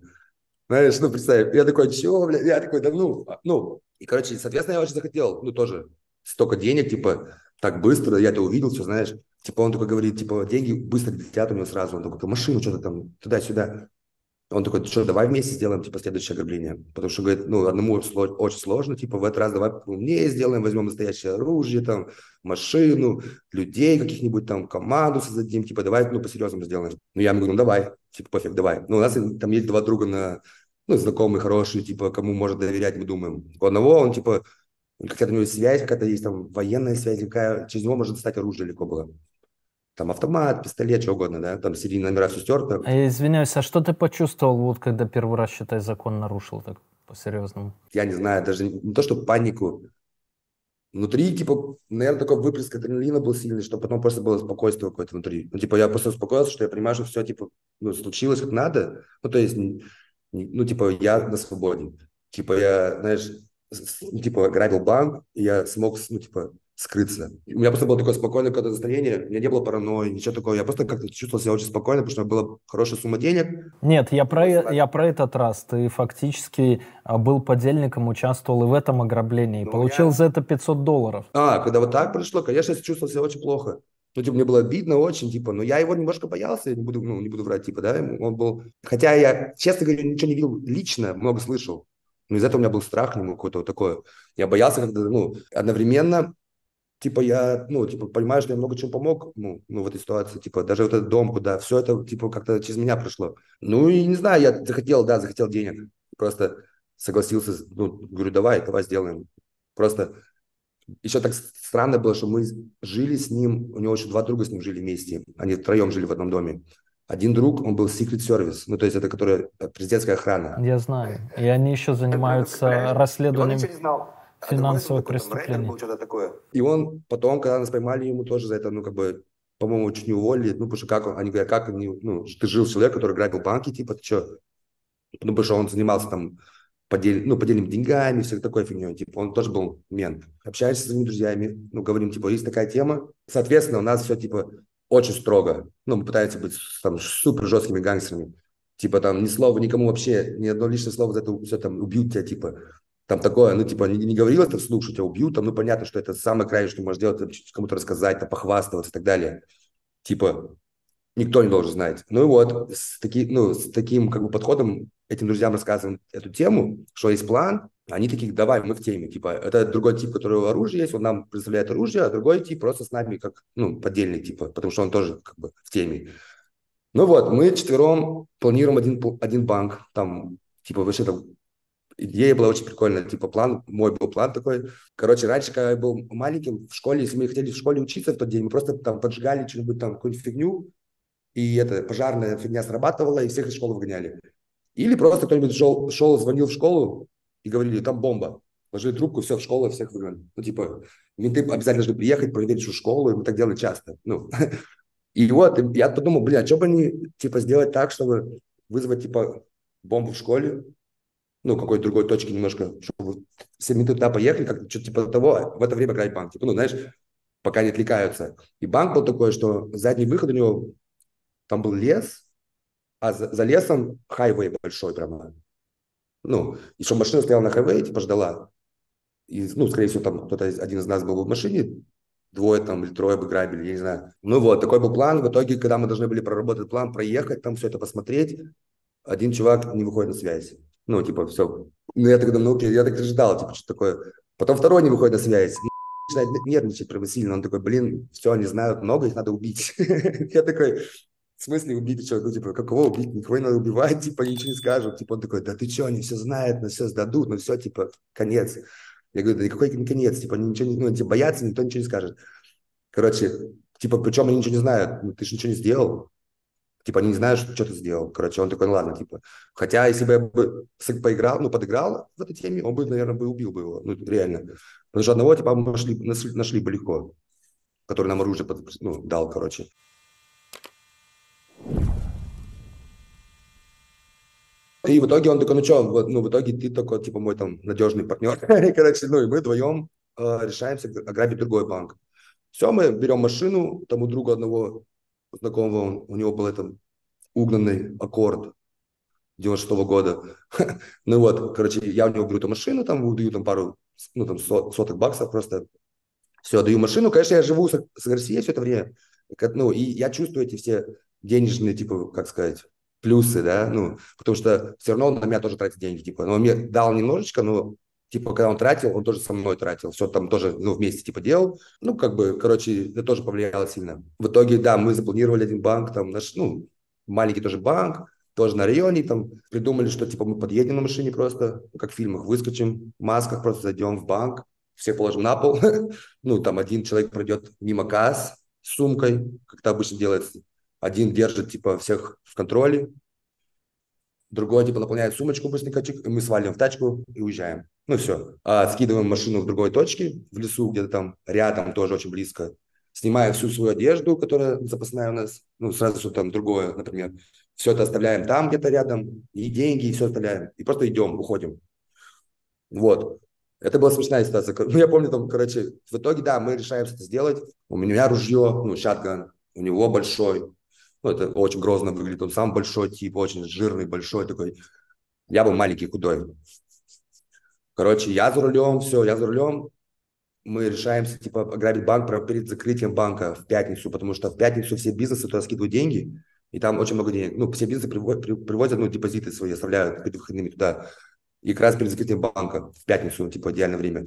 Знаешь, ну, представь, я такой, чего, бля, я такой, да ну, а, ну, и, короче, соответственно, я очень захотел, ну, тоже столько денег, типа, так быстро, я это увидел, все, знаешь, типа, он такой говорит, типа, деньги быстро летят у него сразу, он такой, машину что-то там, туда-сюда. Он такой, что, давай вместе сделаем, типа, следующее ограбление. Потому что, говорит, ну, одному очень сложно, типа, в этот раз давай умнее сделаем, возьмем настоящее оружие, там, машину, людей каких-нибудь, там, команду создадим, типа, давай, ну, по-серьезному сделаем. Ну, я ему говорю, ну, давай, типа, пофиг, давай. Ну, у нас там есть два друга на, ну, знакомые, хорошие, типа, кому можно доверять, мы думаем. У одного он, типа, какая-то у него связь, какая-то есть там военная связь, какая, через него может достать оружие легко было там автомат, пистолет, что угодно, да, там серийные номера все стерто. А, извиняюсь, а что ты почувствовал, вот когда первый раз, считай, закон нарушил так по-серьезному? Я не знаю, даже не то, что панику. Внутри, типа, наверное, такой выплеск адреналина был сильный, что потом просто было спокойствие какое-то внутри. Ну, типа, я просто успокоился, что я понимаю, что все, типа, ну, случилось как надо. Ну, то есть, ну, типа, я на свободе. Типа, я, знаешь, типа, грабил банк, и я смог, ну, типа, скрыться. У меня просто было такое спокойное какое-то настроение, у меня не было паранойи, ничего такого. Я просто как-то чувствовал себя очень спокойно, потому что была хорошая сумма денег. Нет, я про, я про этот раз. Ты фактически а, был подельником, участвовал и в этом ограблении, ну, получил я... за это 500 долларов. А, когда вот так прошло, конечно, я чувствовал себя очень плохо. Ну, типа, мне было обидно очень, типа, но я его немножко боялся, я не буду, ну, не буду врать, типа, да, он был... Хотя я, честно говоря, ничего не видел лично, много слышал, но из-за этого у меня был страх, ну, какой-то вот такой. Я боялся, когда, ну, одновременно типа, я, ну, типа, понимаю, что я много чем помог, ну, ну, в этой ситуации, типа, даже вот этот дом, куда, все это, типа, как-то через меня прошло. Ну, и не знаю, я захотел, да, захотел денег, просто согласился, ну, говорю, давай, давай сделаем. Просто еще так странно было, что мы жили с ним, у него еще два друга с ним жили вместе, они втроем жили в одном доме. Один друг, он был Secret Service, ну, то есть это которая э, президентская охрана. Я знаю. И они еще занимаются расследованием... Он ничего не знал финансовое преступление. Был, что-то такое. И он потом, когда нас поймали, ему тоже за это, ну, как бы, по-моему, чуть не уволили. Ну, потому что как он, они говорят, как они, ну, ты жил человек, который грабил банки, типа, ты что? Ну, потому что он занимался там подель, ну, подельными деньгами, все такой фигней. Типа, он тоже был мент. Общаешься с своими друзьями, ну, говорим, типа, есть такая тема. Соответственно, у нас все, типа, очень строго. Ну, мы пытаемся быть там супер жесткими гангстерами. Типа, там, ни слова никому вообще, ни одно лишнее слово за это все там убьют тебя, типа там такое, ну, типа, не, не говорил это вслух, что тебя убьют, там, ну, понятно, что это самое крайнее, что можешь сделать, кому-то рассказать, там, похвастаться и так далее. Типа, Никто не должен знать. Ну и вот, с, таки, ну, с таким как бы подходом этим друзьям рассказываем эту тему, что есть план, они такие, давай, мы в теме. Типа, это другой тип, который оружие есть, он нам представляет оружие, а другой тип просто с нами как, ну, поддельный, типа, потому что он тоже как бы в теме. Ну вот, мы четвером планируем один, один банк, там, типа, вообще там идея была очень прикольная, типа план, мой был план такой. Короче, раньше, когда я был маленьким в школе, если мы хотели в школе учиться в тот день, мы просто там поджигали что-нибудь там, какую-нибудь фигню, и эта пожарная фигня срабатывала, и всех из школы выгоняли. Или просто кто-нибудь шел, шел, звонил в школу и говорили, там бомба. Ложили трубку, все, в школу, всех выгнали. Ну, типа, менты обязательно должны приехать, проверить всю школу, и мы так делали часто. Ну, *laughs* и вот, я подумал, блин, а что бы они, типа, сделать так, чтобы вызвать, типа, бомбу в школе, ну, какой-то другой точки немножко, чтобы все менты туда поехали, как что-то типа того, в это время играть банк. Типа, ну, знаешь, пока не отвлекаются. И банк был такой, что задний выход у него, там был лес, а за, за лесом хайвей большой прямо. Ну, и что машина стояла на хайвее, типа ждала. И, ну, скорее всего, там кто-то один из нас был в машине, двое там или трое бы грабили, я не знаю. Ну вот, такой был план. В итоге, когда мы должны были проработать план, проехать, там все это посмотреть, один чувак не выходит на связь. Ну, типа, все. Ну, я тогда, ну, окей, я так ждал, типа, что такое. Потом второй не выходит на связь. Начинает нервничать прямо сильно. Он такой, блин, все, они знают много, их надо убить. *laughs* Я такой, в смысле убить что? Ну, типа, какого убить? Никого не надо убивать, типа, ничего не скажут. Типа, он такой, да ты что, они все знают, на все сдадут, ну все, типа, конец. Я говорю, да никакой не конец, типа, они ничего не, ну, типа, боятся, никто ничего не скажет. Короче, типа, причем они ничего не знают, ну, ты же ничего не сделал, типа, они не знают, что, ты сделал. Короче, он такой, ну ладно, типа. Хотя, если бы я бы поиграл, ну, подыграл в этой теме, он бы, наверное, бы убил бы его, ну, реально. Потому что одного, типа, мы нашли, нашли, бы легко, который нам оружие под, ну, дал, короче. И в итоге он такой, ну что, ну в итоге ты такой, типа, мой там надежный партнер. *laughs* Короче, ну и мы вдвоем э, решаемся ограбить другой банк. Все, мы берем машину, там у друга одного знакомого, у него был этот угнанный аккорд 96 -го года. *laughs* ну вот, короче, я у него беру эту машину, там выдаю там пару, ну там сот, соток баксов просто. Все, даю машину. Конечно, я живу с, с Гарсией все это время. Ну, и я чувствую эти все денежные, типа, как сказать, плюсы, да, ну, потому что все равно он на меня тоже тратит деньги, типа, но он мне дал немножечко, но, типа, когда он тратил, он тоже со мной тратил, все там тоже, ну, вместе, типа, делал, ну, как бы, короче, это тоже повлияло сильно. В итоге, да, мы запланировали один банк, там, наш, ну, маленький тоже банк, тоже на районе, там, придумали, что, типа, мы подъедем на машине просто, как в фильмах, выскочим, в масках просто зайдем в банк, все положим на пол, *laughs* ну, там, один человек пройдет мимо касс с сумкой, как это обычно делается, один держит, типа, всех в контроле, другой, типа, наполняет сумочку быстренько, чик, и мы свалим в тачку и уезжаем. Ну, все. А, скидываем машину в другой точке, в лесу, где-то там рядом, тоже очень близко. Снимаем всю свою одежду, которая запасная у нас, ну, сразу что там другое, например. Все это оставляем там где-то рядом, и деньги, и все оставляем. И просто идем, уходим. Вот. Это была смешная ситуация. *laughs* Ну, я помню, там, короче, в итоге, да, мы решаемся это сделать. У меня ружье, ну, шатган, у него большой, ну, это очень грозно выглядит. Он сам большой тип, очень жирный, большой такой. Я был маленький, худой. Короче, я за рулем, все, я за рулем. Мы решаемся, типа, ограбить банк прямо перед закрытием банка в пятницу, потому что в пятницу все бизнесы туда скидывают деньги, и там очень много денег. Ну, все бизнесы привозят, ну, депозиты свои, оставляют перед выходными туда. И как раз перед закрытием банка в пятницу, типа, идеальное время,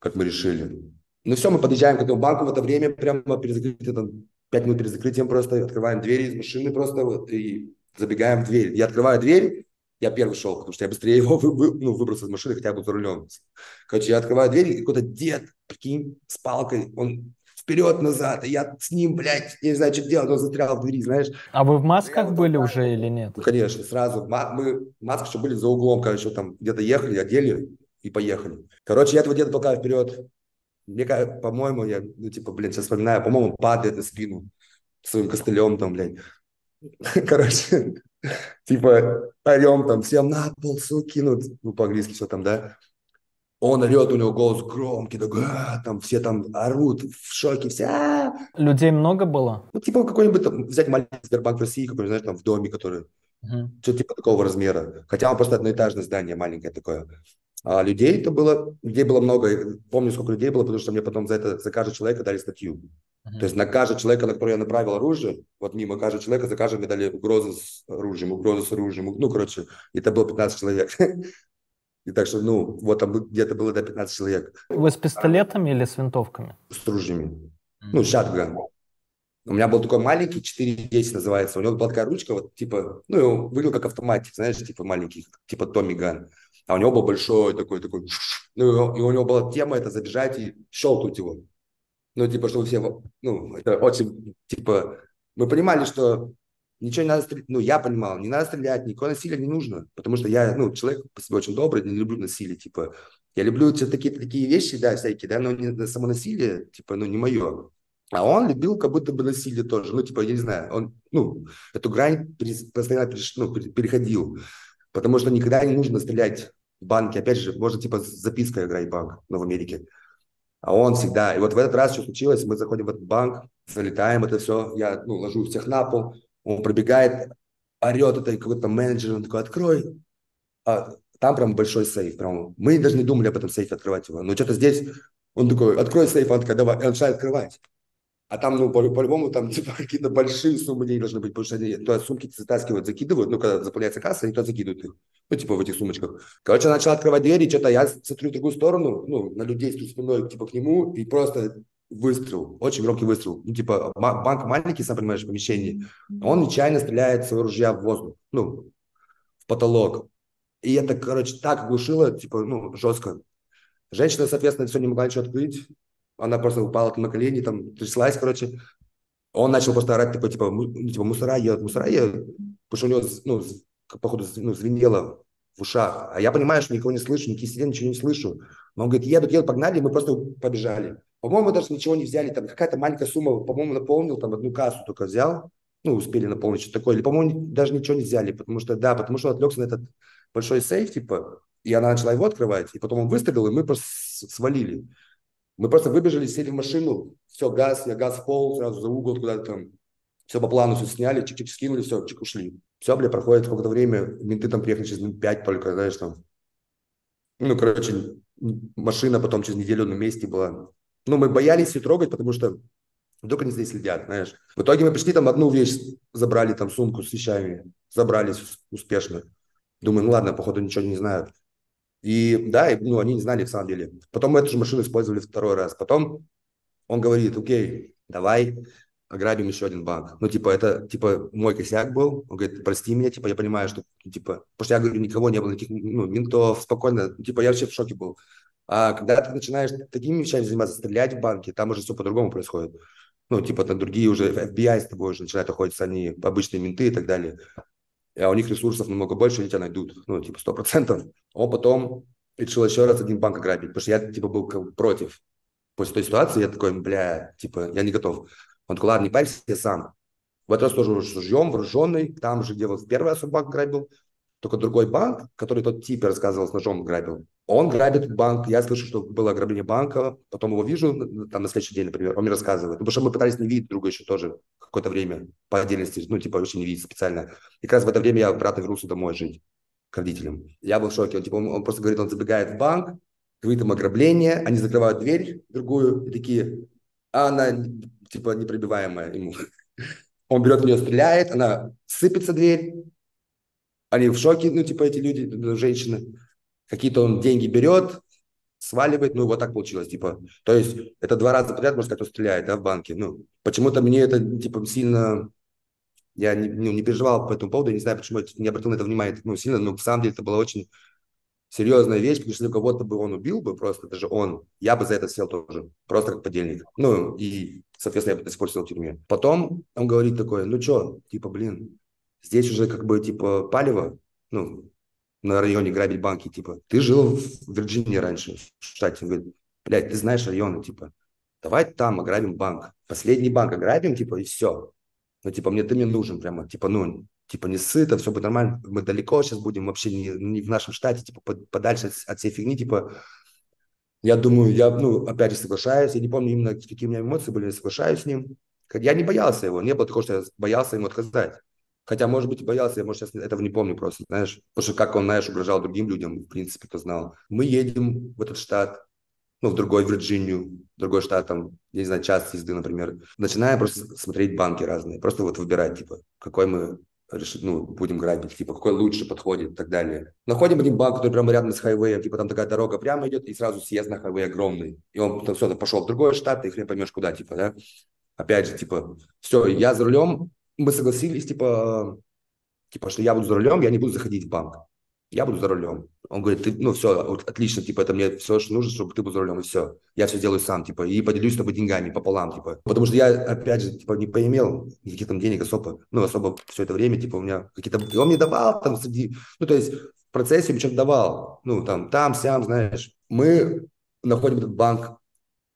как мы решили. Ну все, мы подъезжаем к этому банку в это время, прямо перед закрытием пять минут перед закрытием просто открываем двери из машины просто вот, и забегаем в дверь. Я открываю дверь, я первый шел, потому что я быстрее его вы, вы, ну, выбрался из машины, хотя бы за рулем. Короче, я открываю дверь, и какой-то дед, прикинь, с палкой, он вперед-назад, и я с ним, блядь, я не знаю, что делать, он застрял в двери, знаешь. А вы в масках я были уже или нет? Ну, конечно, сразу. Мы в масках еще были за углом, короче, там где-то ехали, одели и поехали. Короче, я этого деда толкаю вперед, мне, по-моему, я, ну, типа, блин, сейчас вспоминаю, по-моему, падает на спину своим костылем там, блядь. *laughs* Короче, типа, орем там, всем на пол, суки, ну, ну, по-английски все там, да. Он орет, у него голос громкий, такой, а, там все там орут, в шоке, все. А. Людей много было? Ну, типа, какой-нибудь там, взять маленький Сбербанк России, какой-нибудь, знаешь, там, в доме, который, uh-huh. что типа такого размера. Хотя он просто одноэтажное здание маленькое такое. А людей это было, людей было много. Помню, сколько людей было, потому что мне потом за это, за каждого человека дали статью. Uh-huh. То есть на каждого человека, на которого я направил оружие, вот мимо каждого человека, за каждым мне дали угрозу с оружием, угрозу с оружием. Ну, короче, это было 15 человек. *laughs* И так что, ну, вот там где-то было до 15 человек. Вы с пистолетами или с винтовками? С ружьями. Mm-hmm. Ну, шатган. У меня был такой маленький, 4.10 называется. У него была такая ручка, вот типа, ну, выглядел как автоматик, знаешь, типа маленький, типа Томми Ган. А у него был большой такой, такой, ну, и у него была тема это забежать и щелкнуть его. Ну, типа, чтобы все, ну, это очень, типа, мы понимали, что ничего не надо стрелять, ну, я понимал, не надо стрелять, никакого насилия не нужно, потому что я, ну, человек по себе очень добрый, не люблю насилие, типа, я люблю все такие, такие вещи, да, всякие, да, но не, само насилие, типа, ну, не мое. А он любил как будто бы насилие тоже, ну, типа, я не знаю, он, ну, эту грань постоянно ну, переходил, потому что никогда не нужно стрелять в банке, опять же, можно, типа, запиской играть в банк, ну, в Америке, а он всегда, и вот в этот раз что случилось, мы заходим в этот банк, залетаем, это все, я, ну, ложу всех на пол, он пробегает, орет, это какой-то менеджер, он такой, открой. А там прям большой сейф. Прям. Мы даже не думали об этом сейфе открывать его. Но что-то здесь он такой, открой сейф, он такой, давай, он начинает открывать. А там, ну, по-любому, там, *laughs* типа, какие-то большие суммы денег должны быть, потому что они туда сумки затаскивают, закидывают, ну, когда заполняется касса, они туда закидывают их, ну, типа, в этих сумочках. Короче, начал открывать двери, что-то я смотрю в другую сторону, ну, на людей с спиной, типа, к нему, и просто выстрел, очень громкий выстрел. Ну, типа, банк маленький, сам понимаешь, помещение. Он нечаянно стреляет свое ружья в воздух, ну, в потолок. И это, короче, так оглушило, типа, ну, жестко. Женщина, соответственно, все не могла ничего открыть. Она просто упала на колени, там, тряслась, короче. Он начал просто орать, такой, типа, ну, типа, мусора едут, мусора едут. Потому что у него, ну, походу, ну, звенело в ушах. А я понимаю, что никого не слышу, никаких сирен, ничего не слышу. Но он говорит, едут, едут, погнали, мы просто побежали. По-моему, даже ничего не взяли, там какая-то маленькая сумма, по-моему, наполнил, там одну кассу только взял, ну, успели наполнить что-то такое, или, по-моему, даже ничего не взяли, потому что, да, потому что отвлекся на этот большой сейф, типа, и она начала его открывать, и потом он выстрелил, и мы просто свалили. Мы просто выбежали, сели в машину, все, газ, я газ в пол, сразу за угол куда-то там, все по плану все сняли, чик-чик скинули, все, чик ушли. Все, бля, проходит какое-то время, менты там приехали через минут пять только, знаешь, там. Ну, короче, машина потом через неделю на месте была. Ну, мы боялись ее трогать, потому что вдруг они здесь следят, знаешь. В итоге мы пришли, там одну вещь забрали, там сумку с вещами, забрались успешно. Думаю, ну ладно, походу ничего не знают. И да, ну они не знали в самом деле. Потом эту же машину использовали второй раз. Потом он говорит, окей, давай ограбим еще один банк. Ну, типа, это, типа, мой косяк был. Он говорит, прости меня, типа, я понимаю, что, типа, потому что я говорю, никого не было, никаких, ну, ментов, спокойно. Типа, я вообще в шоке был. А когда ты начинаешь такими вещами заниматься, стрелять в банке, там уже все по-другому происходит. Ну, типа там другие уже, FBI с тобой уже начинают охотиться, они обычные менты и так далее. А у них ресурсов намного больше, они тебя найдут, ну, типа, сто процентов. Он потом решил еще раз один банк ограбить, потому что я, типа, был против. После той ситуации я такой, бля, типа, я не готов. Он такой, ладно, не парься, я сам. В этот раз тоже с ружьем, вооруженный, там же, где вот первый раз он банк грабил, только другой банк, который тот тип рассказывал, с ножом грабил, он грабит банк. Я слышу, что было ограбление банка, потом его вижу там на следующий день, например, он мне рассказывает. Потому что мы пытались не видеть друга еще тоже какое-то время по отдельности, ну, типа, очень не видеть специально. И как раз в это время я обратно вернулся домой жить к родителям. Я был в шоке. Он, типа, он, он просто говорит, он забегает в банк, говорит им ограбление, они закрывают дверь другую и такие, а она, типа, непробиваемая ему. *laughs* Он берет в нее, стреляет, она сыпется дверь, они в шоке, ну, типа, эти люди, ну, женщины. Какие-то он деньги берет, сваливает, ну, вот так получилось, типа. То есть это два раза подряд, сказать, он стреляет, да, в банке. Ну, почему-то мне это, типа, сильно... Я не, ну, не переживал по этому поводу, я не знаю, почему я не обратил на это внимание, ну, сильно, но в самом деле это была очень серьезная вещь, потому что если кого-то бы он убил бы, просто даже он, я бы за это сел тоже, просто как подельник. Ну, и, соответственно, я бы до сих пор сидел в тюрьме. Потом он говорит такое, ну что, типа, блин, Здесь уже как бы типа палево, ну, на районе грабить банки, типа, ты жил в Вирджинии раньше, в штате, он говорит, блядь, ты знаешь районы, типа, давай там ограбим банк, последний банк ограбим, типа, и все. Ну, типа, мне ты мне нужен прямо, типа, ну, типа, не сыто, все будет нормально, мы далеко сейчас будем, вообще не, не в нашем штате, типа, подальше от, от всей фигни, типа, я думаю, я, ну, опять же соглашаюсь, я не помню именно, какие у меня эмоции были, я соглашаюсь с ним. Я не боялся его, не было такого, что я боялся ему отказать. Хотя, может быть, и боялся, я, может, сейчас этого не помню просто, знаешь. Потому что как он, знаешь, угрожал другим людям, в принципе, кто знал. Мы едем в этот штат, ну, в другой Вирджинию, в другой штат, там, я не знаю, час езды, например. Начинаем просто смотреть банки разные, просто вот выбирать, типа, какой мы решить, ну, будем грабить, типа, какой лучше подходит и так далее. Находим один банк, который прямо рядом с хайвеем, типа, там такая дорога прямо идет, и сразу съезд на хайвей огромный. И он там все, пошел в другой штат, ты хрен поймешь куда, типа, да. Опять же, типа, все, я за рулем, мы согласились, типа, типа, что я буду за рулем, я не буду заходить в банк. Я буду за рулем. Он говорит, ты, ну все, вот, отлично, типа, это мне все, что нужно, чтобы ты был за рулем, и все. Я все делаю сам, типа, и поделюсь с тобой деньгами пополам, типа. Потому что я, опять же, типа, не поимел никаких там денег особо, ну, особо все это время, типа, у меня какие-то... И он мне давал там среди... Ну, то есть в процессе мне что-то давал. Ну, там, там, сям, знаешь. Мы находим этот банк,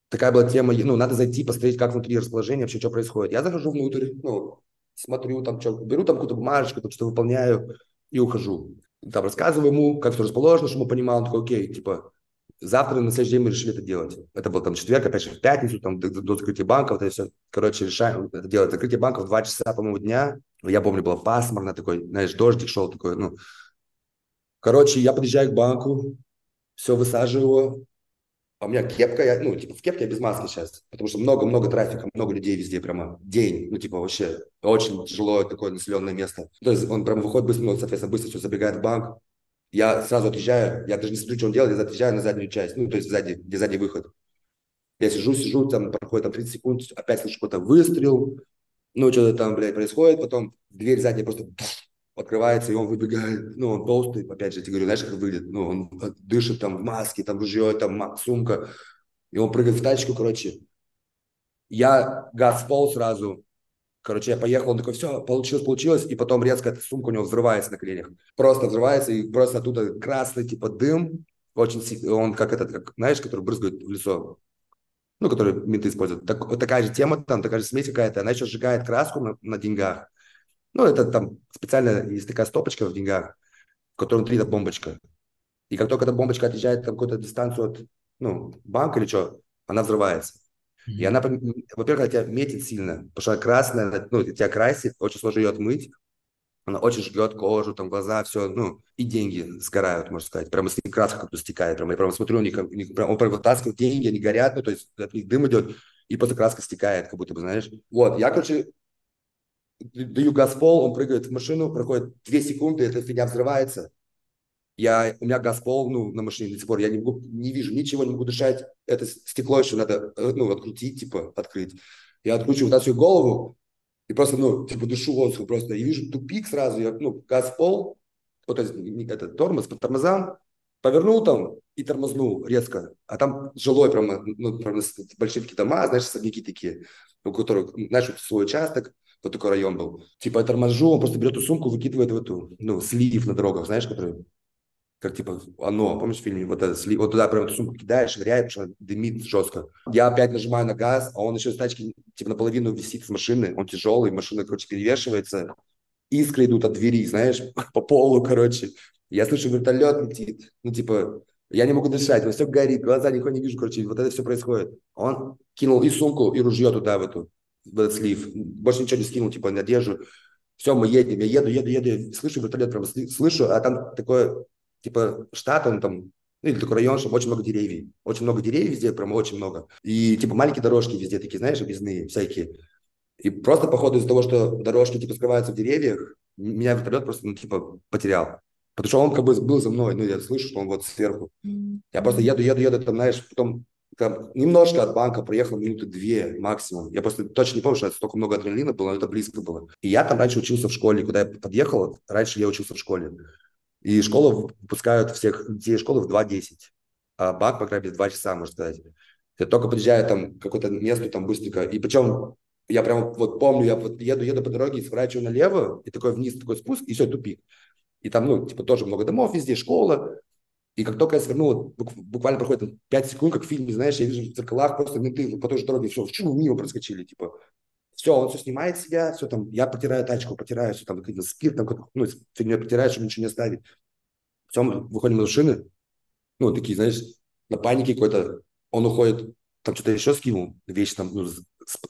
такая была тема, ну, надо зайти, посмотреть, как внутри расположение, вообще, что происходит. Я захожу внутрь, ну, смотрю, там, что, беру там какую-то бумажечку, там, что выполняю и ухожу там рассказываю ему, как все расположено, чтобы он понимал, он такой, окей, типа, завтра на следующий день мы решили это делать. Это был там четверг, опять же, в пятницу, там, до, до закрытия банков, это все, короче, решаем это делать. Закрытие банков в 2 часа, по-моему, дня, я помню, было пасмурно, такой, знаешь, дождик шел такой, ну. Короче, я подъезжаю к банку, все, высаживаю его, а у меня кепка, я, ну, типа, в кепке я без маски сейчас, потому что много-много трафика, много людей везде прямо, день, ну, типа, вообще очень тяжело такое населенное место. То есть он прямо выходит быстро, ну, соответственно, быстро все забегает в банк. Я сразу отъезжаю, я даже не смотрю, что он делает, я отъезжаю на заднюю часть, ну, то есть сзади, где задний выход. Я сижу, сижу, там проходит там 30 секунд, опять слышу какой-то выстрел, ну, что-то там, блядь, происходит, потом дверь задняя просто открывается, и он выбегает, ну, он толстый, опять же, я тебе говорю, знаешь, как выглядит, ну, он дышит там в маске, там ружье, там сумка, и он прыгает в тачку, короче. Я газ пол сразу, короче, я поехал, он такой, все, получилось, получилось, и потом резко эта сумка у него взрывается на коленях, просто взрывается, и просто оттуда красный, типа, дым, очень, он как этот, как, знаешь, который брызгает в лицо, ну, который менты используют. Так, такая же тема, там такая же смесь какая-то, она еще сжигает краску на, на деньгах, ну, это там специально есть такая стопочка в деньгах, в которой внутри эта бомбочка. И как только эта бомбочка отъезжает там какую-то дистанцию от ну, банка или что, она взрывается. Mm-hmm. И она, во-первых, она тебя метит сильно, потому что она красная, ну, тебя красит, очень сложно ее отмыть. Она очень жгет кожу, там, глаза, все, ну, и деньги сгорают, можно сказать. Прямо с них краска как-то стекает. Прямо, я прямо смотрю, у них, у них он прям вытаскивает деньги, они горят, ну, то есть от них дым идет, и просто краска стекает, как будто бы, знаешь. Вот, я, короче, даю газ пол, он прыгает в машину, проходит две секунды, эта фигня взрывается. Я, у меня газ пол, ну, на машине до сих пор, я не, могу, не вижу ничего, не могу дышать. Это стекло еще надо, э, ну, открутить, типа, открыть. Я откручиваю вот свою голову и просто, ну, типа, дышу воздухом просто. И вижу тупик сразу, я, ну, газ пол, вот то есть, это тормоз по тормозам, повернул там и тормознул резко. А там жилой прямо, ну, прямо большие такие дома, знаешь, особняки такие, у которых, знаешь, свой участок, вот такой район был. Типа я торможу, он просто берет эту сумку, выкидывает в эту, ну, слив на дорогах, знаешь, который, как типа оно, помнишь в фильме, вот этот слив, вот туда прям эту сумку кидаешь, потому что дымит жестко. Я опять нажимаю на газ, а он еще с тачки, типа наполовину висит с машины, он тяжелый, машина, короче, перевешивается, искры идут от двери, знаешь, *laughs* по полу, короче. Я слышу, вертолет летит, ну, типа, я не могу дышать, но все горит, глаза нихуя не вижу, короче, вот это все происходит. Он кинул и сумку, и ружье туда, в эту, в этот слив. Больше ничего не скинул, типа, на одежду. Все, мы едем, я еду, еду, еду, слышу вертолет, прям слышу, а там такое, типа, штат, он там, ну, или такой район, чтобы очень много деревьев. Очень много деревьев везде, прям очень много. И, типа, маленькие дорожки везде такие, знаешь, объездные всякие. И просто, походу, из-за того, что дорожки, типа, скрываются в деревьях, меня вертолет просто, ну, типа, потерял. Потому что он как бы был за мной, ну, я слышу, что он вот сверху. Я просто еду, еду, еду, там, знаешь, потом там, немножко от банка проехал минуты две максимум. Я просто точно не помню, что это столько много адреналина было, но это близко было. И я там раньше учился в школе. Куда я подъехал, раньше я учился в школе. И школу выпускают всех детей школы в 2.10. А банк, по крайней мере, 2 часа, можно сказать. Я только подъезжаю там какое-то место там быстренько. И причем я прям вот помню, я вот еду, еду по дороге, сворачиваю налево, и такой вниз такой спуск, и все, тупик. И там, ну, типа, тоже много домов везде, школа. И как только я свернул, буквально проходит 5 секунд, как в фильме, знаешь, я вижу в зеркалах просто менты по той же дороге, все, чу, мимо проскочили, типа. Все, он все снимает себя, все там, я потираю тачку, потираю, все там, какой-то спирт, там, ну, фигню потираю, чтобы ничего не оставить. Все, мы выходим из машины, ну, такие, знаешь, на панике какой-то, он уходит, там что-то еще скинул, вещи там, ну,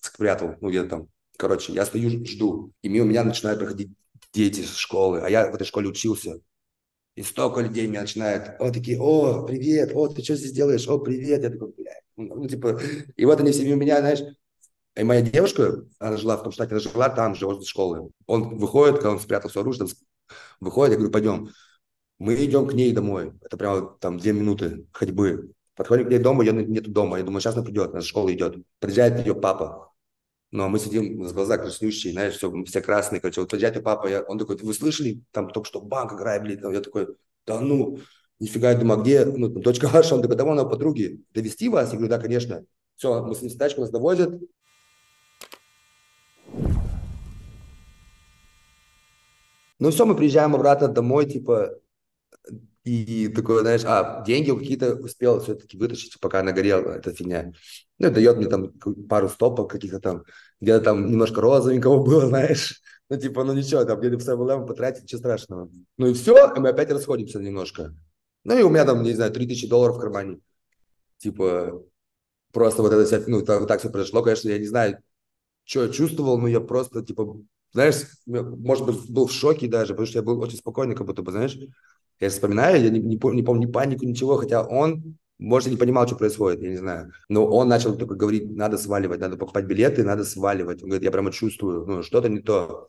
спрятал, ну, где-то там. Короче, я стою, жду, и мимо меня начинают проходить дети с школы, а я в этой школе учился. И столько людей меня начинает, о, такие, о, привет, о, ты что здесь делаешь, о, привет. Я такой, блядь, ну, типа, и вот они все мимо меня, знаешь, и моя девушка, она жила в том штате, она жила там же, возле школы. Он выходит, когда он спрятал все оружие, выходит, я говорю, пойдем. Мы идем к ней домой. Это прямо там две минуты ходьбы. Подходим к ней дома, ее нету дома. Я думаю, сейчас она придет, она с школы идет. Приезжает ее папа. Ну, а мы сидим, с глаза краснющие, знаешь, все, все красные. Короче, вот ее папа, я, он такой, вы слышали, там только что банк играет, блин. Я такой, да ну, нифига, я думаю, а где ну, точка ваша? Он такой, давай на подруги, довести вас? Я говорю, да, конечно. Все, мы с ним тачку нас довозят, Ну все, мы приезжаем обратно домой, типа, и такой, знаешь, а, деньги какие-то успел все-таки вытащить, пока нагорела эта фигня. Ну, дает мне там пару стопов каких-то там, где-то там немножко розовенького *laughs* было, знаешь. Ну, типа, ну ничего, там где-то в 7 потратить, ничего страшного. Ну и все, и мы опять расходимся немножко. Ну и у меня там, не знаю, 3000 долларов в кармане. Типа, просто вот это вся, ну, так, так все произошло, конечно, я не знаю, что я чувствовал, но я просто, типа, знаешь, может быть, был в шоке даже, потому что я был очень спокойный, как будто бы, знаешь. Я вспоминаю, я не, не, не помню ни панику, ничего, хотя он, может, не понимал, что происходит, я не знаю. Но он начал только говорить, надо сваливать, надо покупать билеты, надо сваливать. Он говорит, я прямо чувствую, ну, что-то не то.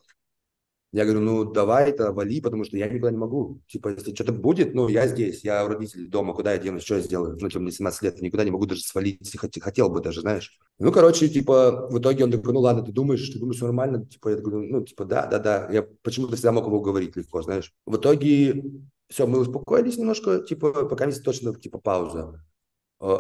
Я говорю, ну, давай это вали, потому что я никуда не могу. Типа, если что-то будет, ну, я здесь, я у родителей дома, куда я денусь, что я сделаю? Ну, типа, мне 17 лет, я никуда не могу даже свалить, хотел, хотел бы даже, знаешь. Ну, короче, типа, в итоге он такой, ну, ладно, ты думаешь, ты думаешь, все нормально? Типа, я говорю, ну, типа, да, да, да. Я почему-то всегда мог его говорить легко, знаешь. В итоге все, мы успокоились немножко, типа, пока не точно, типа, пауза. *laughs*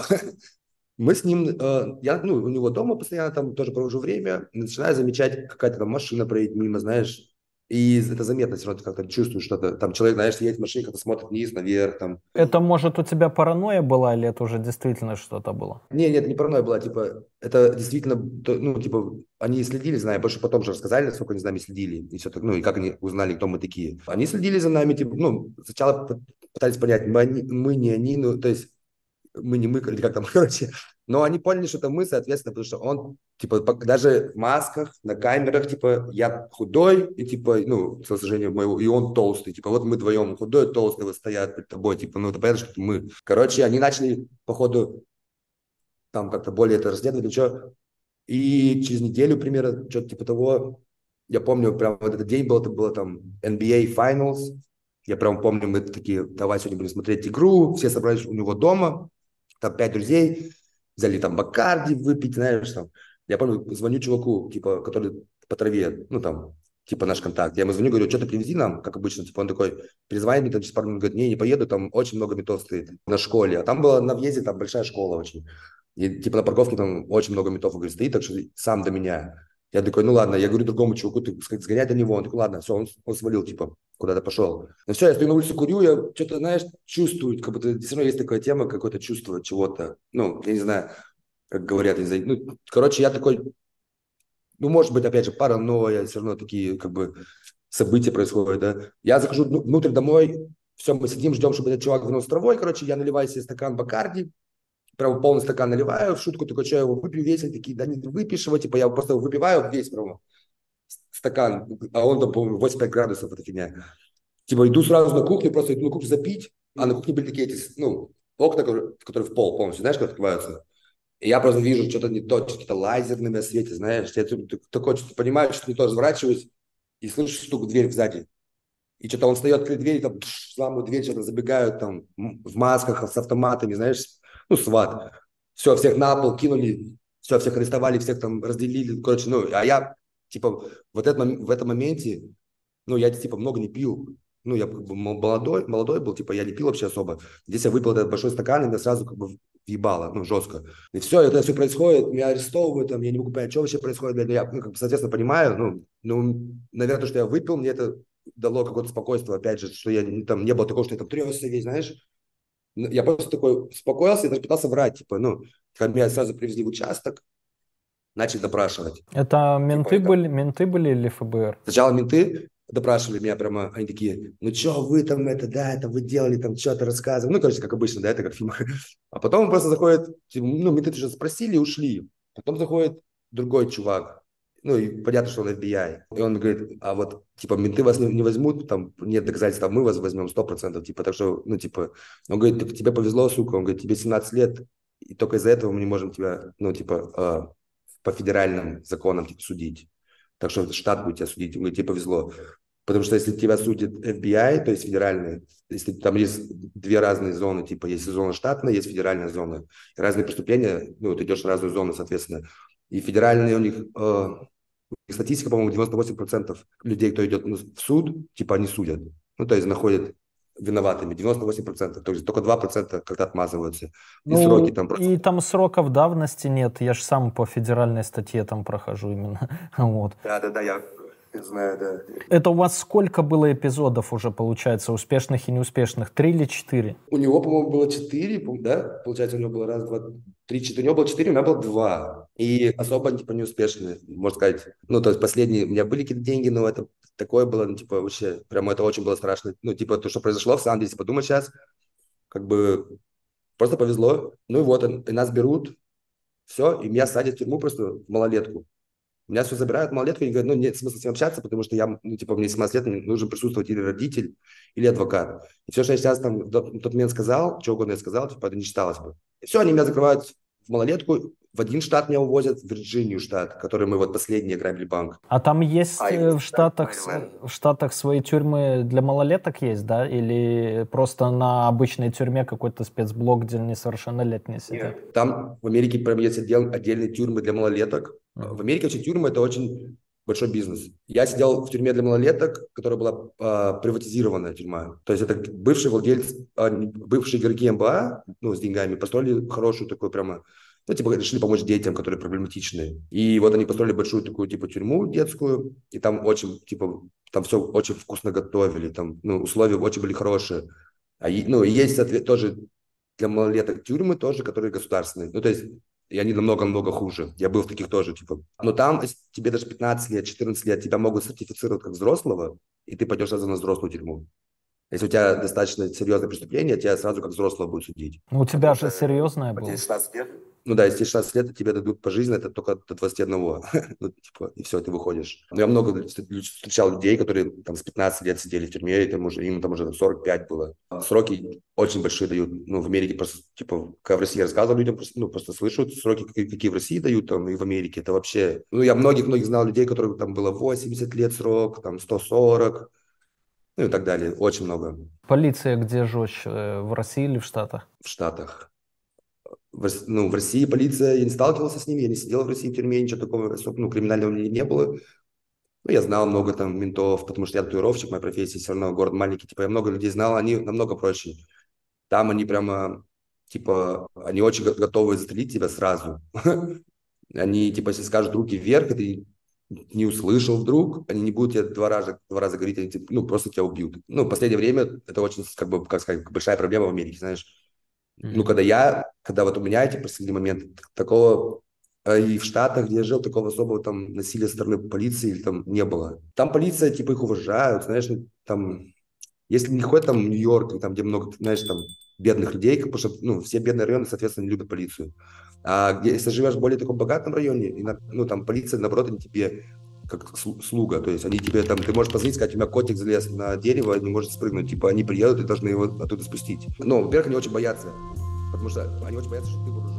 Мы с ним, э, я, ну, у него дома постоянно там тоже провожу время, начинаю замечать, какая-то там машина проедет мимо, знаешь, и это заметно, все равно ты как-то чувствуешь что-то. Там человек, знаешь, едет в машине, как-то смотрит вниз, наверх. Там. Это, может, у тебя паранойя была или это уже действительно что-то было? Не, нет, не паранойя была. Типа, это действительно, ну, типа, они следили за нами, больше потом же рассказали, сколько они за нами следили. И все так, ну, и как они узнали, кто мы такие. Они следили за нами, типа, ну, сначала пытались понять, мы, они, мы не они, ну, то есть мы не мы, или как там, *laughs* короче. Но они поняли, что это мы, соответственно, потому что он, типа, даже в масках, на камерах, типа, я худой, и, типа, ну, к сожалению, моего, и он толстый, типа, вот мы вдвоем, худой, толстый, вот стоят перед тобой, типа, ну, это понятно, что это мы. Короче, они начали, походу, там как-то более это расследовать, что, и через неделю примерно, что-то типа того, я помню, прям вот этот день был, это было там NBA Finals, я прям помню, мы такие, давай сегодня будем смотреть игру, все собрались у него дома, там пять друзей, взяли там Бакарди выпить, знаешь, там. Я помню, звоню чуваку, типа, который по траве, ну, там, типа, наш контакт. Я ему звоню, говорю, что ты привези нам, как обычно. Типа, он такой, перезвони мне, там, через пару минут, говорит, не, не поеду, там очень много метов стоит на школе. А там была на въезде, там, большая школа очень. И, типа, на парковке там очень много метов, говорит, стоит, так что сам до меня. Я такой, ну ладно, я говорю другому чуваку, ты сгоняй до него. Он такой, ладно, все, он, он свалил, типа, куда-то пошел. Ну все, я стою на улице, курю, я что-то, знаешь, чувствую, как будто все равно есть такая тема, какое-то чувство чего-то. Ну, я не знаю, как говорят, знаю. Ну, короче, я такой, ну, может быть, опять же, паранойя, все равно такие, как бы, события происходят, да. Я захожу внутрь домой, все, мы сидим, ждем, чтобы этот чувак вынул травой, короче, я наливаю себе стакан Бакарди, прям полный стакан наливаю, в шутку такой, я его выпью весь, такие, да не выпьешь его, типа я просто выпиваю весь прямо стакан, а он там, по-моему, 85 градусов, эта фигня. Типа иду сразу на кухню, просто иду на кухню запить, а на кухне были такие эти, ну, окна, которые в пол полностью, знаешь, как открываются. И я просто вижу что-то не то, что-то лазерными на свете, знаешь, я такой, что понимаю, что не то, разворачиваюсь и слышу стук в дверь сзади. И что-то он встает к двери, там, взламывают дверь, что-то забегают там в масках, с автоматами, знаешь, ну, сват. Все, всех на пол кинули, все, всех арестовали, всех там разделили, короче, ну, а я, типа, вот это, в этом моменте, ну, я, типа, много не пил, ну, я молодой, молодой был, типа, я не пил вообще особо. Здесь я выпил этот большой стакан, и меня сразу как бы въебало, ну, жестко. И все, это все происходит, меня арестовывают, там, я не могу понять, что вообще происходит. Я, ну, как бы, соответственно, понимаю, ну, ну, наверное, то, что я выпил, мне это дало какое-то спокойствие, опять же, что я там не было такого, что я там трясся весь, знаешь, ну, я просто такой успокоился и даже пытался врать. Типа, ну, когда меня сразу привезли в участок, начали допрашивать. Это менты типа, были, менты были или ФБР? Сначала менты допрашивали меня прямо, они такие, ну что вы там это, да, это вы делали, там что-то рассказывали. Ну, короче, как обычно, да, это как в фильмах. А потом просто заходит, типа, ну, менты уже спросили и ушли. Потом заходит другой чувак, ну, и понятно, что он FBI. И он говорит, а вот, типа, менты вас не, возьмут, там нет доказательств, а мы вас возьмем 100%, типа, так что, ну, типа, он говорит, тебе повезло, сука, он говорит, тебе 17 лет, и только из-за этого мы не можем тебя, ну, типа, э, по федеральным законам, типа, судить. Так что штат будет тебя судить, он говорит, тебе повезло. Потому что если тебя судит FBI, то есть федеральные, если там есть две разные зоны, типа есть зона штатная, есть федеральная зона. Разные преступления, ну, ты идешь в разную зону, соответственно. И федеральные у них, э, статистика, по-моему, 98% людей, кто идет в суд, типа они судят. Ну, то есть находят виноватыми, 98%, то есть только 2% как-то отмазываются. И ну, сроки там просто... И там сроков давности нет, я же сам по федеральной статье там прохожу именно. *laughs* вот. Да-да-да, я знаю, да. Это у вас сколько было эпизодов уже, получается, успешных и неуспешных? Три или четыре? У него, по-моему, было четыре, да? Получается, у него было раз, два, три, четыре. У него было четыре, у меня было два. И особо, типа, неуспешные, можно сказать. Ну, то есть последние, у меня были какие-то деньги, но это такое было, ну, типа, вообще, прямо это очень было страшно. Ну, типа, то, что произошло, в самом деле, подумать сейчас, как бы, просто повезло. Ну и вот, и нас берут, все, и меня садят в тюрьму просто в малолетку. Меня все забирают малолетку и говорят, ну, нет смысла с ним общаться, потому что я, ну, типа, мне 17 лет, мне нужно присутствовать или родитель, или адвокат. И все, что я сейчас там в тот момент сказал, что угодно я сказал, типа, это не считалось бы. И все, они меня закрывают в малолетку, в один штат меня увозят, в Вирджинию штат, который мы вот последний грабили банк. А там есть а э, в Штатах, в Штатах свои тюрьмы для малолеток есть, да? Или просто на обычной тюрьме какой-то спецблок, где несовершеннолетние сидят? Нет. Там в Америке прям есть отдел, отдельные тюрьмы для малолеток. Mm-hmm. В Америке вообще тюрьмы – это очень большой бизнес. Я сидел в тюрьме для малолеток, которая была э, приватизированная тюрьма. То есть это бывший владелец, э, бывшие игроки МБА, ну, с деньгами, построили хорошую такую прямо ну, типа, решили помочь детям, которые проблематичные. И вот они построили большую такую, типа, тюрьму детскую, и там очень, типа, там все очень вкусно готовили, там, ну, условия очень были хорошие. А, ну, и есть, соответственно, тоже для малолеток тюрьмы тоже, которые государственные. Ну, то есть, и они намного-намного хуже. Я был в таких тоже, типа. Но там тебе даже 15 лет, 14 лет, тебя могут сертифицировать как взрослого, и ты пойдешь сразу на взрослую тюрьму. Если у тебя достаточно серьезное преступление, тебя сразу как взрослого будут судить. Ну, у тебя же серьезное было. 16 лет. Ну да, если 16 лет, тебе дадут по жизни, это только до 21. *laughs* ну, типа, и все, ты выходишь. Но я много встречал людей, которые там с 15 лет сидели в тюрьме, и там уже, им там уже 45 было. Сроки очень большие дают. Ну, в Америке просто, типа, когда в России рассказывал людям, просто, ну, просто слышат сроки, какие, какие в России дают, там, и в Америке. Это вообще... Ну, я многих-многих знал людей, которых там было 80 лет срок, там, 140, ну и так далее. Очень много. Полиция где жестче, э, в России или в Штатах? В Штатах в, ну, в России полиция, я не сталкивался с ними, я не сидел в России в тюрьме, ничего такого ну, криминального не, не было. Ну, я знал много там ментов, потому что я татуировщик, моя профессия, все равно город маленький, типа, я много людей знал, они намного проще. Там они прямо, типа, они очень готовы застрелить тебя сразу. *laughs* Они, типа, если скажут руки вверх, и ты не услышал вдруг, они не будут тебе два раза, два раза говорить, они, ну, просто тебя убьют. Ну, в последнее время это очень, как бы, как сказать, большая проблема в Америке, знаешь Mm-hmm. Ну, когда я, когда вот у меня эти последний момент, такого э, и в Штатах, где я жил, такого особого там насилия со стороны полиции там не было. Там полиция, типа, их уважают, знаешь, ну, там, если не ходят там в Нью-Йорк, там, где много, знаешь, там, бедных людей, потому что, ну, все бедные районы, соответственно, не любят полицию. А если живешь в более таком богатом районе, и, ну, там, полиция, наоборот, они тебе как слуга, то есть они тебе там, ты можешь позвонить, сказать, у меня котик залез на дерево, не может спрыгнуть, типа они приедут и должны его оттуда спустить. Но, во-первых, они очень боятся, потому что они очень боятся, что ты вооруженный.